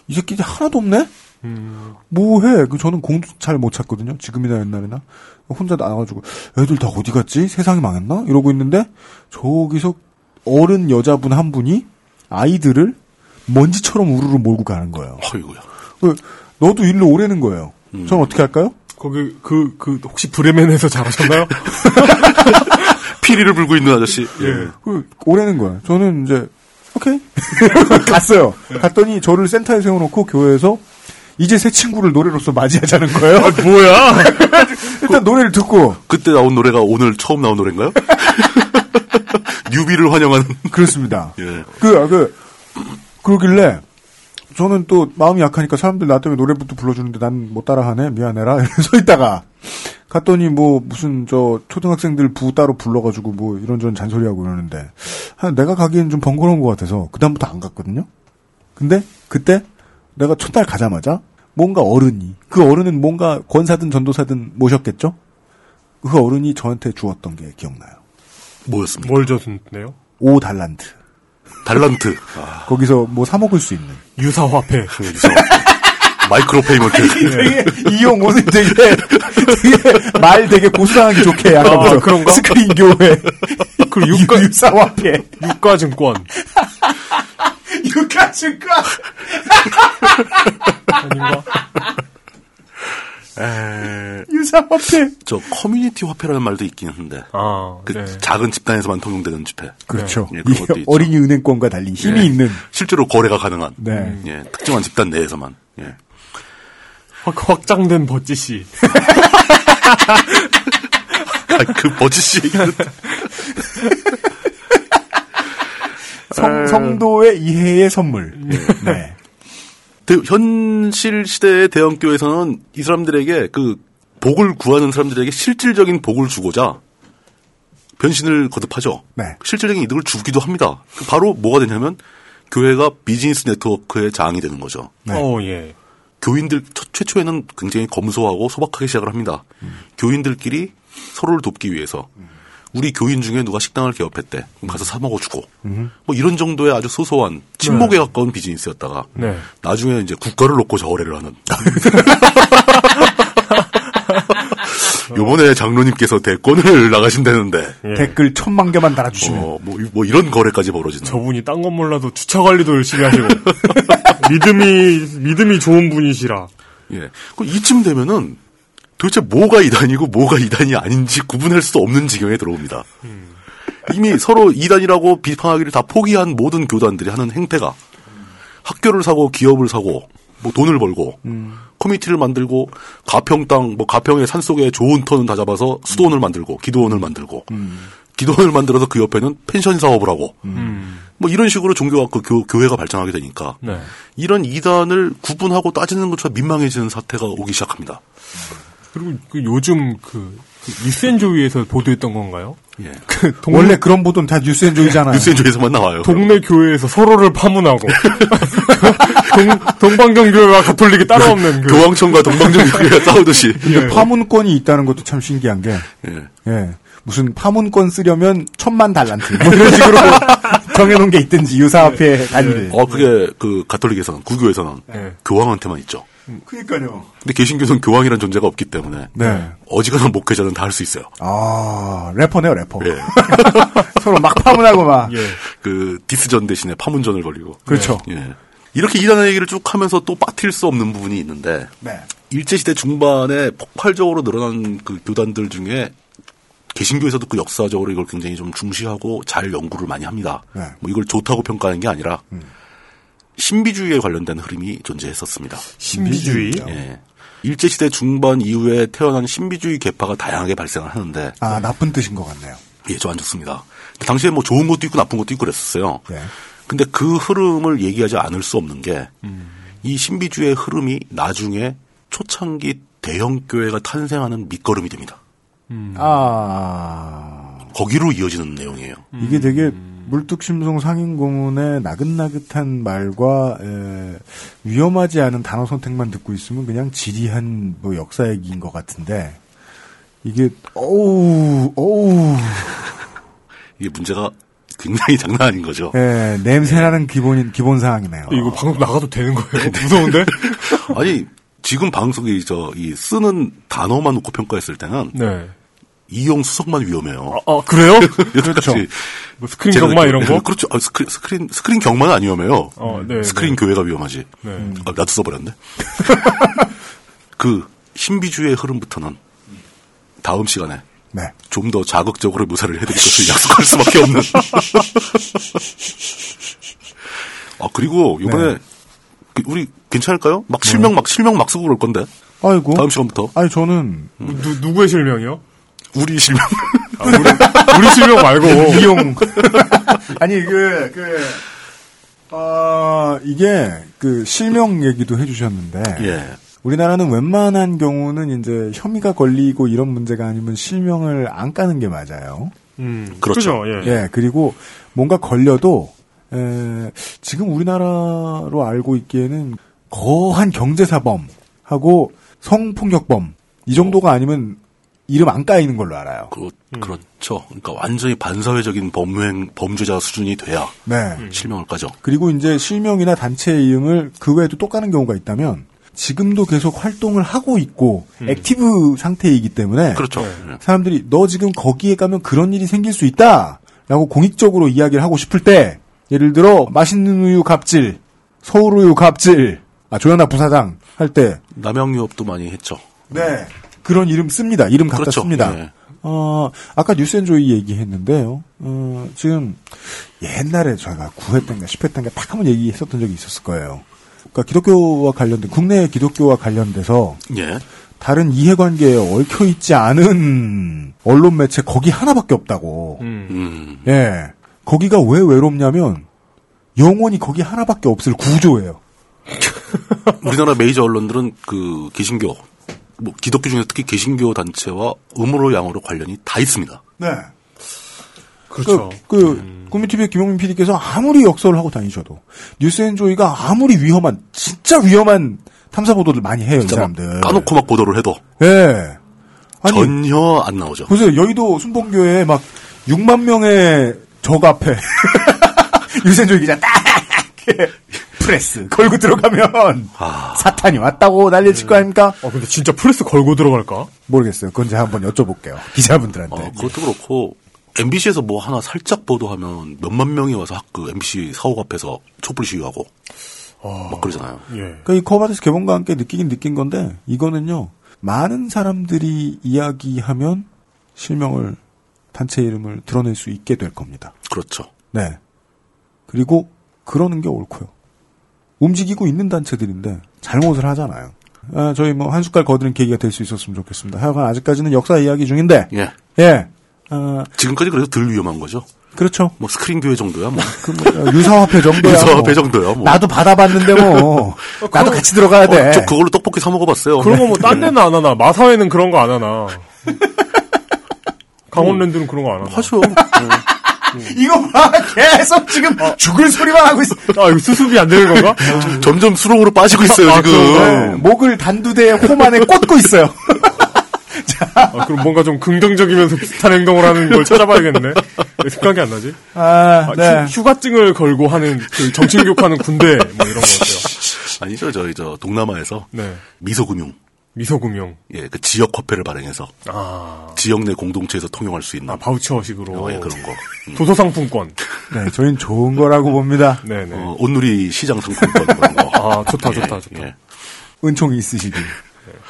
이 새끼들이 하나도 없네? 음. 뭐해? 그 저는 공도 잘 못 찾거든요. 지금이나 옛날이나 혼자 나가지고 애들 다 어디 갔지? 세상이 망했나? 이러고 있는데 저기서 어른 여자분 한 분이 아이들을 먼지처럼 우르르 몰고 가는 거예요. 어이구야. 그, 너도 일로 오래는 거예요. 음. 전 어떻게 할까요? 거기 그 그 혹시 브레멘에서 잘하셨나요? 피리를 불고 있는 아저씨. 예. 그 오래는 거야. 저는 이제 오케이 갔어요. 갔더니 저를 센터에 세워놓고 교회에서 이제 새 친구를 노래로서 맞이하자는 거예요. 뭐야? 일단 노래를 듣고 그때 나온 노래가 오늘 처음 나온 노래인가요? 뉴비를 환영하는. 그렇습니다. 예. 그, 아, 그, 그러길래, 저는 또 마음이 약하니까 사람들 나 때문에 노래부터 불러주는데 난 못 따라하네? 미안해라. 이러면서 서 있다가, 갔더니 뭐, 무슨 저, 초등학생들 부 따로 불러가지고 뭐, 이런저런 잔소리하고 이러는데, 한 내가 가기엔 좀 번거로운 것 같아서, 그 다음부터 안 갔거든요? 근데, 그때, 내가 첫날 가자마자, 뭔가 어른이, 그 어른은 뭔가 권사든 전도사든 뭐였겠죠? 그 어른이 저한테 주었던 게 기억나요. 뭐였습니까? 뭘 줬는데요? 5달란트. 달란트. 아, 거기서 뭐 사 먹을 수 있는. 유사화폐. 유서. micro payment. 이용 오늘 되게 되게 말 되게 고소당하기 좋게 아까부터 아, 그런가? 스크린 교회 그리고 유가 유사화폐 유가증권 유가증권 아닌가? 에, 유사 화폐 저 커뮤니티 화폐라는 말도 있긴 한데. 아, 그 네. 작은 집단에서만 통용되는 지폐. 그렇죠 예, 것도 있죠. 어린이 은행권과 달리 힘이 예. 있는 실제로 거래가 가능한. 네 예, 특정한 집단 내에서만. 예. 확, 확장된 버찌씨. 아, 그 얘기는 성, 성도의 이해의 선물 네 대- 현실 시대의 대형교회에서는 이 사람들에게 그 복을 구하는 사람들에게 실질적인 복을 주고자 변신을 거듭하죠. 네. 실질적인 이득을 주기도 합니다. 그 바로 뭐가 되냐면 교회가 비즈니스 네트워크의 장이 되는 거죠. 네. 어, 예. 교인들 첫- 최초에는 굉장히 검소하고 소박하게 시작을 합니다. 교인들끼리 서로를 돕기 위해서 우리 교인 중에 누가 식당을 개업했대. 그럼 가서 사 먹어주고 뭐 이런 정도의 아주 소소한 친목에 가까운 비즈니스였다가 네. 나중에 이제 국가를 놓고 저거래를 하는. 요번에 장로님께서 대권을 나가신다는데, 예. 댓글 천만 개만 달아주시면 어, 뭐, 이- 뭐 이런 거래까지 벌어지는. 저분이 딴 건 몰라도 주차 관리도 열심히 하시고 믿음이 믿음이 좋은 분이시라. 예. 그 이쯤 되면은 도대체 뭐가 이단이고 뭐가 이단이 아닌지 구분할 수 없는 지경에 들어옵니다. 이미 서로 이단이라고 비판하기를 다 포기한 모든 교단들이 하는 행태가 학교를 사고 기업을 사고 뭐 돈을 벌고 커뮤니티를 만들고 가평 땅, 뭐 가평의 산 속에 좋은 터는 다 잡아서 수도원을 만들고 기도원을 만들고 기도원을 만들어서 그 옆에는 펜션 사업을 하고 음. 뭐 이런 식으로 종교가 그 교, 교회가 발전하게 되니까 네. 이런 이단을 구분하고 따지는 것조차 민망해지는 사태가 오기 시작합니다. 그리고 그 요즘 그, 그 뉴스앤조이에서 보도했던 건가요? 예. 그 동네, 원래 그런 보도는 다 뉴스앤조이잖아요. 뉴스엔조에서만 나와요. 동네 교회에서 서로를 파문하고 동, 동방정교회와 가톨릭이 따로 없는 그 교황청과 동방정교회가 싸우듯이. 근데 파문권이 있다는 것도 참 신기한 게, 예. 예. 무슨 파문권 쓰려면 천만 달란트. 뭐 이런 식으로 정해놓은 게 있든지, 유사화폐 단위를. 어, 그게 그 가톨릭에서는, 구교에서는 예. 교황한테만 있죠. 그니까요. 근데 개신교는 교황이라는 존재가 없기 때문에 네. 어지간한 목회자는 다 할 수 있어요. 아, 래퍼네요, 래퍼. 예. 서로 막 파문하고 막. 예. 그 디스전 대신에 파문전을 벌리고. 그렇죠. 예. 이렇게 이단의 얘기를 쭉 하면서 또 빠뜨릴 수 없는 부분이 있는데 네. 일제시대 중반에 폭발적으로 늘어난 그 교단들 중에 개신교에서도 그 역사적으로 이걸 굉장히 좀 중시하고 잘 연구를 많이 합니다. 네. 뭐 이걸 좋다고 평가하는 게 아니라 신비주의에 관련된 흐름이 존재했었습니다. 신비주의. 예. 일제시대 중반 이후에 태어난 신비주의 계파가 다양하게 발생을 하는데 아, 나쁜 뜻인 것 같네요. 예, 저 안 좋습니다. 당시에 뭐 좋은 것도 있고 나쁜 것도 있고 그랬었어요. 네. 근데 그 흐름을 얘기하지 않을 수 없는 게이 신비주의 흐름이 나중에 초창기 대형 교회가 탄생하는 밑거름이 됩니다. 아, 거기로 이어지는 내용이에요. 이게 되게 물뚝심송 상인고문의 나긋나긋한 말과 에, 위험하지 않은 단어 선택만 듣고 있으면 그냥 지리한 뭐 역사 얘기인 것 같은데 이게 어우 어우 이게 문제가 굉장히 장난 아닌 거죠. 예, 냄새나는 기본 기본 사항이네요. 이거 방송 나가도 되는 거예요? 무서운데? 아니 지금 방송이 저 이 쓰는 단어만 놓고 평가했을 때는 네. 이용 수석만 위험해요. 아, 그래요? 여태까지 뭐 스크린 경마 그- 이런 거? 그렇죠. 아, 스크린, 스크린 스크린 경마는 안 위험해요. 어, 네, 스크린 교회가 위험하지. 네. 아, 나도 써버렸네. 그 신비주의 흐름부터는 다음 시간에 네. 좀 더 자극적으로 묘사를 해드릴 것을 약속할 수밖에 없는. 아 그리고 이번에 네. 그 우리 괜찮을까요? 막 실명 막 실명 막 쓰고 그럴 건데 아이고. 다음 시간부터 아니 저는 누, 누구의 실명이요? 우리 실명 아, 우리, 우리 실명 말고. 이용 아니 그 그. 아, 이게, 그, 실명 얘기도 해주셨는데. 예 우리나라는 웬만한 경우는 이제 혐의가 걸리고 이런 문제가 아니면 실명을 안 까는 게 맞아요. 음, 그렇죠. 그죠, 예. 예, 그리고 뭔가 걸려도, 에, 지금 우리나라로 알고 있기에는 거한 경제사범하고 성폭력범, 이 정도가 아니면 이름 안 까이는 걸로 알아요. 그, 그렇죠. 그러니까 완전히 반사회적인 범행 범죄자 수준이 돼야 네. 실명을 까죠. 그리고 이제 실명이나 단체 이름을 그 외에도 또 까는 경우가 있다면 지금도 계속 활동을 하고 있고 active 상태이기 때문에 그렇죠. 네. 예. 사람들이 너 지금 거기에 가면 그런 일이 생길 수 있다라고 공익적으로 이야기를 하고 싶을 때 예를 들어 맛있는 우유 갑질, 서울 우유 갑질, 아 조현아 부사장 할 때 남양유업도 많이 했죠. 네. 그런 이름 씁니다. 이름 갖다 그렇죠. 씁니다. 예. 어, 아까 뉴스앤조이 얘기했는데요. 어, 지금 옛날에 저희가 9회 때인가 10회 때인가 딱 한번 얘기했었던 적이 있었을 거예요. 그러니까 기독교와 관련된 국내 기독교와 관련돼서 예. 다른 이해관계에 얽혀 있지 않은 언론 매체 거기 하나밖에 없다고. 음. 음. 예. 거기가 왜 외롭냐면 영원히 거기 하나밖에 없을 구조예요. 우리나라 메이저 언론들은 그 개신교, 뭐 기독교 중에서 특히 개신교 단체와 음으로 양으로 관련이 다 있습니다. 네. 그렇죠. 그, 그 국민TV의 김용민 PD께서 아무리 역설을 하고 다니셔도 뉴스앤조이가 아무리 위험한 진짜 위험한 탐사 보도를 많이 해요, 이 사람들. 까놓고 막 보도를 해도 예. 아니, 전혀 안 나오죠. 보세요. 여의도 순복음교회 막 6만 명의 적 앞에 뉴스앤조이 기자 딱 프레스 걸고 들어가면 아, 사탄이 왔다고 난리칠 거 아닙니까? 아, 근데 진짜 프레스 걸고 들어갈까? 모르겠어요. 그건 제가 한번 여쭤볼게요. 기자분들한테. 어, 그것도 그렇고 MBC에서 뭐 하나 살짝 보도하면 몇만 명이 와서 그 MBC 사옥 앞에서 촛불 시위하고 막 그러잖아요. 예. 그러니까 이 커버데스 개봉과 함께 느끼긴 느낀 건데 이거는요 많은 사람들이 이야기하면 실명을 단체 이름을 드러낼 수 있게 될 겁니다. 그렇죠. 네. 그리고 그러는 게 옳고요. 움직이고 있는 단체들인데 잘못을 하잖아요. 아, 저희 뭐 한 숟갈 거드는 계기가 될 수 있었으면 좋겠습니다. 하여간 아직까지는 역사 이야기 중인데 예. 예. 아, 지금까지 그래도 덜 위험한 거죠. 그렇죠. 뭐 스크린 교회 정도야 뭐. 그 뭐, 유사화폐 정도야. 유사화폐 뭐. 정도야 뭐. 나도 받아봤는데 뭐. 나도 같이 들어가야 돼. 어, 저 그걸로 떡볶이 사 먹어봤어요. 그런 거 뭐 딴 데는 안 하나. 마사회는 그런 거 안 하나. 강원랜드는 그런 거 안 하나. 하죠. 이거 봐, 계속 지금 죽을 소리만 하고 있어. 아, 이거 수습이 안 되는 건가? 점점 수렁으로 빠지고 있어요 아, 지금. 네, 목을 단두대에 홈 안에 꽂고 있어요. 아, 그럼 뭔가 좀 긍정적이면서 비슷한 행동을 하는 걸 찾아봐야겠네. 왜 생각이 안 나지? 아, 아, 네. 휴, 가증을 걸고 하는 그 정신 교육하는 군대 뭐 이런 거 어때요? 아니죠 저희 저 동남아에서 네. 미소금융. 미소금융. 예, 그 지역 화폐를 발행해서 아, 지역 내 공동체에서 통용할 수 있는 아 바우처식으로. 어, 예, 그런 거. 음. 도서상품권. 네, 저희는 좋은 거라고 봅니다. 네 네. 어, 온누리 시장 상품권 그런 거. 아, 좋다, 예, 좋다, 좋다. 예. 은총이 있으시길.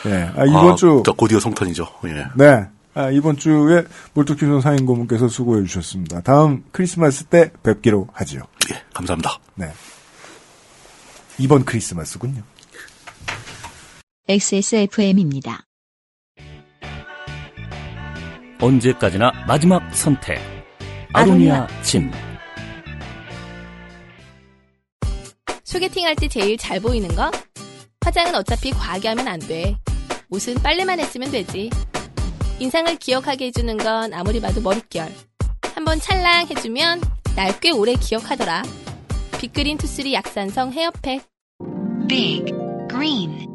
네. 아, 이번 아, 주. 저 곧이어 성탄이죠. 예. 네. 아, 이번 주에 몰토큐존 사인 고문께서 수고해 주셨습니다. 다음 크리스마스 때 뵙기로 하지요. 예, 감사합니다. 네. 이번 크리스마스군요. XSFM입니다. 언제까지나 마지막 선택. 아로니아 진. 소개팅 할 때 제일 잘 보이는 거? 화장은 어차피 과하게 하면 안 돼. 옷은 빨래만 했으면 되지. 인상을 기억하게 해주는 건 아무리 봐도 머릿결. 한번 찰랑 해주면 날 꽤 오래 기억하더라. 빅그린 two three 약산성 헤어팩. Big Green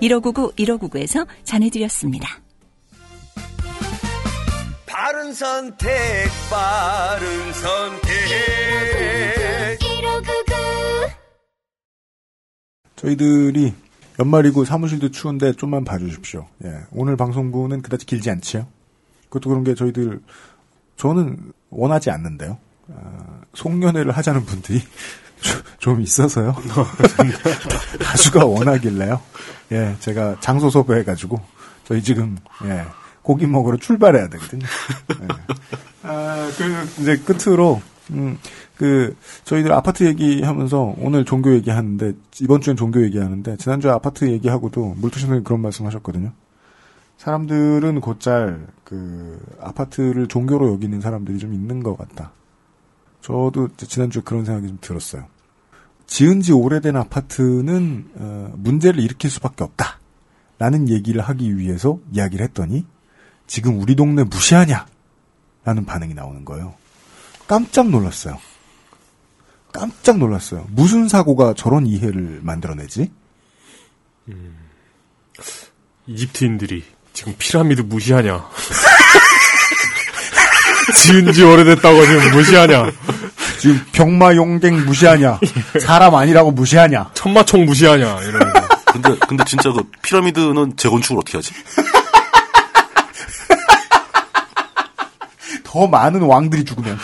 1599, 1599에서 전해드렸습니다. 바른 선택, 바른 선택. 저희들이 연말이고 사무실도 추운데 좀만 봐주십시오. 예. 오늘 방송부는 그다지 길지 않지요. 그것도 그런 게 저희들 저는 원하지 않는데요. 아, 송년회를 하자는 분들이 좀 있어서요. 다수가 원하길래요. 예, 제가 장소 섭외해가지고 저희 지금 예, 고기 먹으러 출발해야 되거든요. 예. 아, 그 이제 끝으로 음, 그 저희들 아파트 얘기하면서 오늘 종교 얘기하는데 이번 주엔 종교 얘기하는데 지난주에 아파트 얘기하고도 물투신님 그런 말씀하셨거든요. 사람들은 곧잘 그 아파트를 종교로 여기는 사람들이 좀 있는 것 같다. 저도 지난주에 그런 생각이 좀 들었어요. 지은 지 오래된 아파트는 어, 문제를 일으킬 수밖에 없다. 라는 얘기를 하기 위해서 이야기를 했더니 지금 우리 동네 무시하냐? 라는 반응이 나오는 거예요. 깜짝 놀랐어요. 깜짝 놀랐어요. 무슨 사고가 저런 이해를 만들어내지? 이집트인들이 지금 피라미드 무시하냐? 지은 지 오래됐다고 지금 무시하냐? 지금 병마용갱 무시하냐? 사람 아니라고 무시하냐? 천마총 무시하냐? 이러는 거. 근데 근데 진짜 그 피라미드는 재건축을 어떻게 하지? 더 많은 왕들이 죽으면.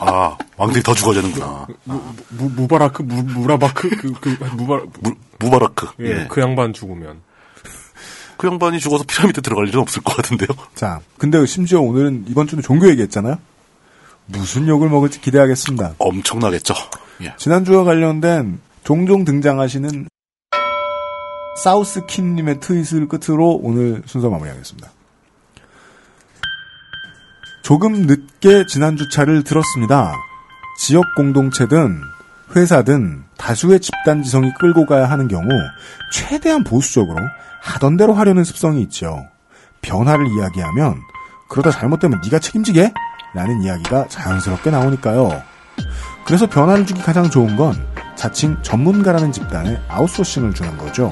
아 왕들이 더 죽어야 되는구나. 무, 무바라크? 무, 무라바크? 그, 그, 무바, 무, 무바라크. 예, 예. 그 양반 죽으면. 그 양반이 죽어서 피라미드 들어갈 일은 없을 것 같은데요. 자, 근데 심지어 오늘은 이번 주는 종교 얘기했잖아요? 무슨 욕을 먹을지 기대하겠습니다. 엄청나겠죠. 예. 지난주와 관련된 종종 등장하시는 사우스킨님의 트윗을 끝으로 오늘 순서 마무리하겠습니다. 조금 늦게 지난주 차를 들었습니다. 지역 공동체든 회사든 다수의 집단 지성이 끌고 가야 하는 경우 최대한 보수적으로 하던 대로 하려는 습성이 있죠. 변화를 이야기하면 그러다 잘못되면 네가 책임지게? 라는 이야기가 자연스럽게 나오니까요. 그래서 변화를 주기 가장 좋은 건 자칭 전문가라는 집단에 아웃소싱을 주는 거죠.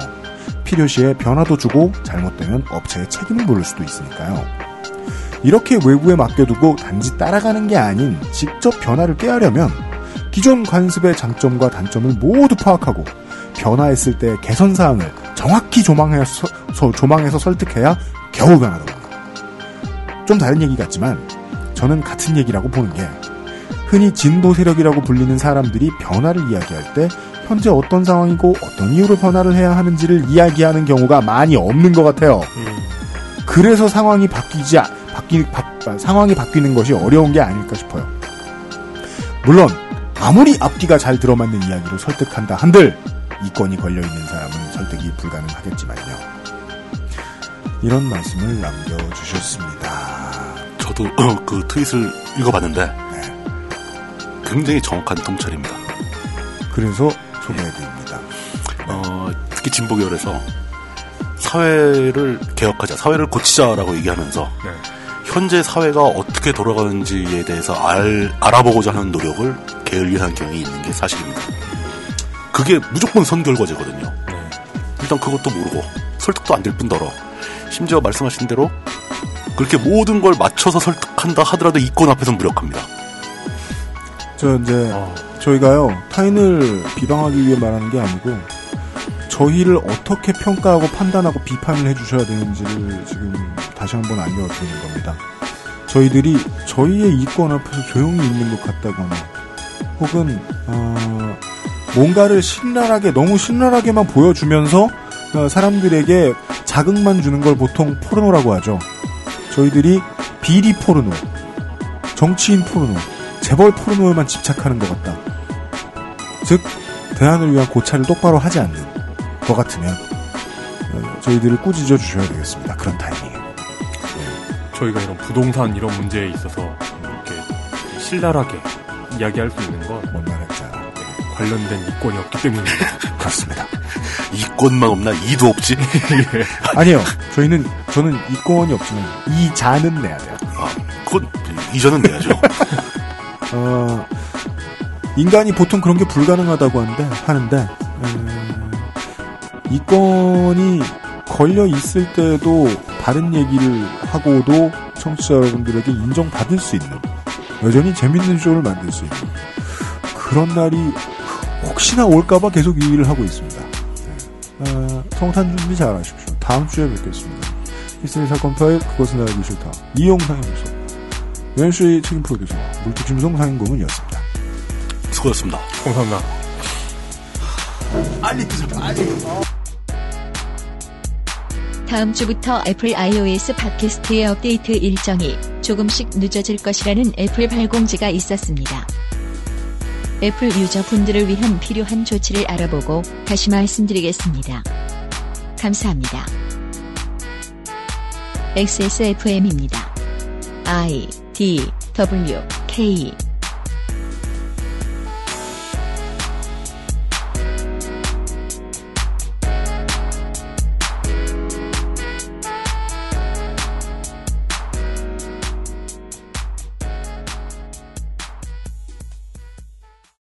필요시에 변화도 주고 잘못되면 업체에 책임을 물을 수도 있으니까요. 이렇게 외부에 맡겨두고 단지 따라가는 게 아닌 직접 변화를 꾀하려면 기존 관습의 장점과 단점을 모두 파악하고 변화했을 때 개선 사항을 정확히 조망해서, 서- 조망해서 설득해야 겨우 변화더라. 좀 다른 얘기 같지만 저는 같은 얘기라고 보는 게 흔히 진보 세력이라고 불리는 사람들이 변화를 이야기할 때 현재 어떤 상황이고 어떤 이유로 변화를 해야 하는지를 이야기하는 경우가 많이 없는 것 같아요. 그래서 상황이 바뀌지 아- 바뀌 바- 상황이 바뀌는 것이 어려운 게 아닐까 싶어요. 물론 아무리 앞뒤가 잘 들어맞는 이야기로 설득한다 한들 이권이 걸려 있는 사람은 설득이 불가능하겠지만요. 이런 말씀을 남겨주셨습니다. 저도 그 트윗을 읽어봤는데 굉장히 정확한 통찰입니다. 그래서 소개해드립니다. 어, 특히 진보 계열에서 사회를 개혁하자, 사회를 고치자라고 얘기하면서 현재 사회가 어떻게 돌아가는지에 대해서 알, 알아보고자 하는 노력을 게을리한 경향이 있는 게 사실입니다. 그게 무조건 선결과제거든요. 일단 그것도 모르고 설득도 안 될 뿐더러 심지어 말씀하신 대로 그렇게 모든 걸 맞춰서 설득한다 하더라도 이권 앞에서 무력합니다. 저 이제 저희가요 타인을 비방하기 위해 말하는 게 아니고 저희를 어떻게 평가하고 판단하고 비판을 해주셔야 되는지를 지금 다시 한번 알려드리는 겁니다. 저희들이 저희의 이권 앞에서 조용히 있는 것 같다거나 혹은 어, 뭔가를 신랄하게 너무 신랄하게만 보여주면서 어, 사람들에게 자극만 주는 걸 보통 포르노라고 하죠. 저희들이 비리 포르노, 정치인 포르노, 재벌 포르노에만 집착하는 것 같다. 즉 대안을 위한 고찰을 똑바로 하지 않는 것 같으면 어, 저희들을 꾸짖어 주셔야 되겠습니다. 그런 타이밍에. 저희가 이런 부동산 이런 문제에 있어서 이렇게 신랄하게 이야기할 수 있는 관련된 이권이 없기 때문입니다. 그렇습니다. 이권만 없나 이도 없지? 아니요. 저희는 저는 이권이 없지만 이자는 내야 돼요. 아, 그건 이자는 내야죠. 어, 인간이 보통 그런 게 불가능하다고 하는데 하는데 음, 이권이 걸려 있을 때도 다른 얘기를 하고도 청취자 여러분들에게 인정받을 수 있는 여전히 재밌는 쇼를 만들 수 있는 그런 날이 혹시나 올까봐 계속 이 일을 하고 있습니다. 네. 어, 성탄 준비 잘 하십시오. 다음 주에 뵙겠습니다. 히스테리 사건 파일 그것은 알기 싫다. 이용상임소 연수의 책임 프로듀서 물뚝심송 상임고문이었습니다. 수고하셨습니다. 감사합니다. 빨리 뜨자 빨리. 다음 주부터 애플 iOS 팟캐스트의 업데이트 일정이 조금씩 늦어질 것이라는 애플발 공지가 있었습니다. 애플 유저분들을 위한 필요한 조치를 알아보고 다시 말씀드리겠습니다. 감사합니다. XSFM입니다. I D W K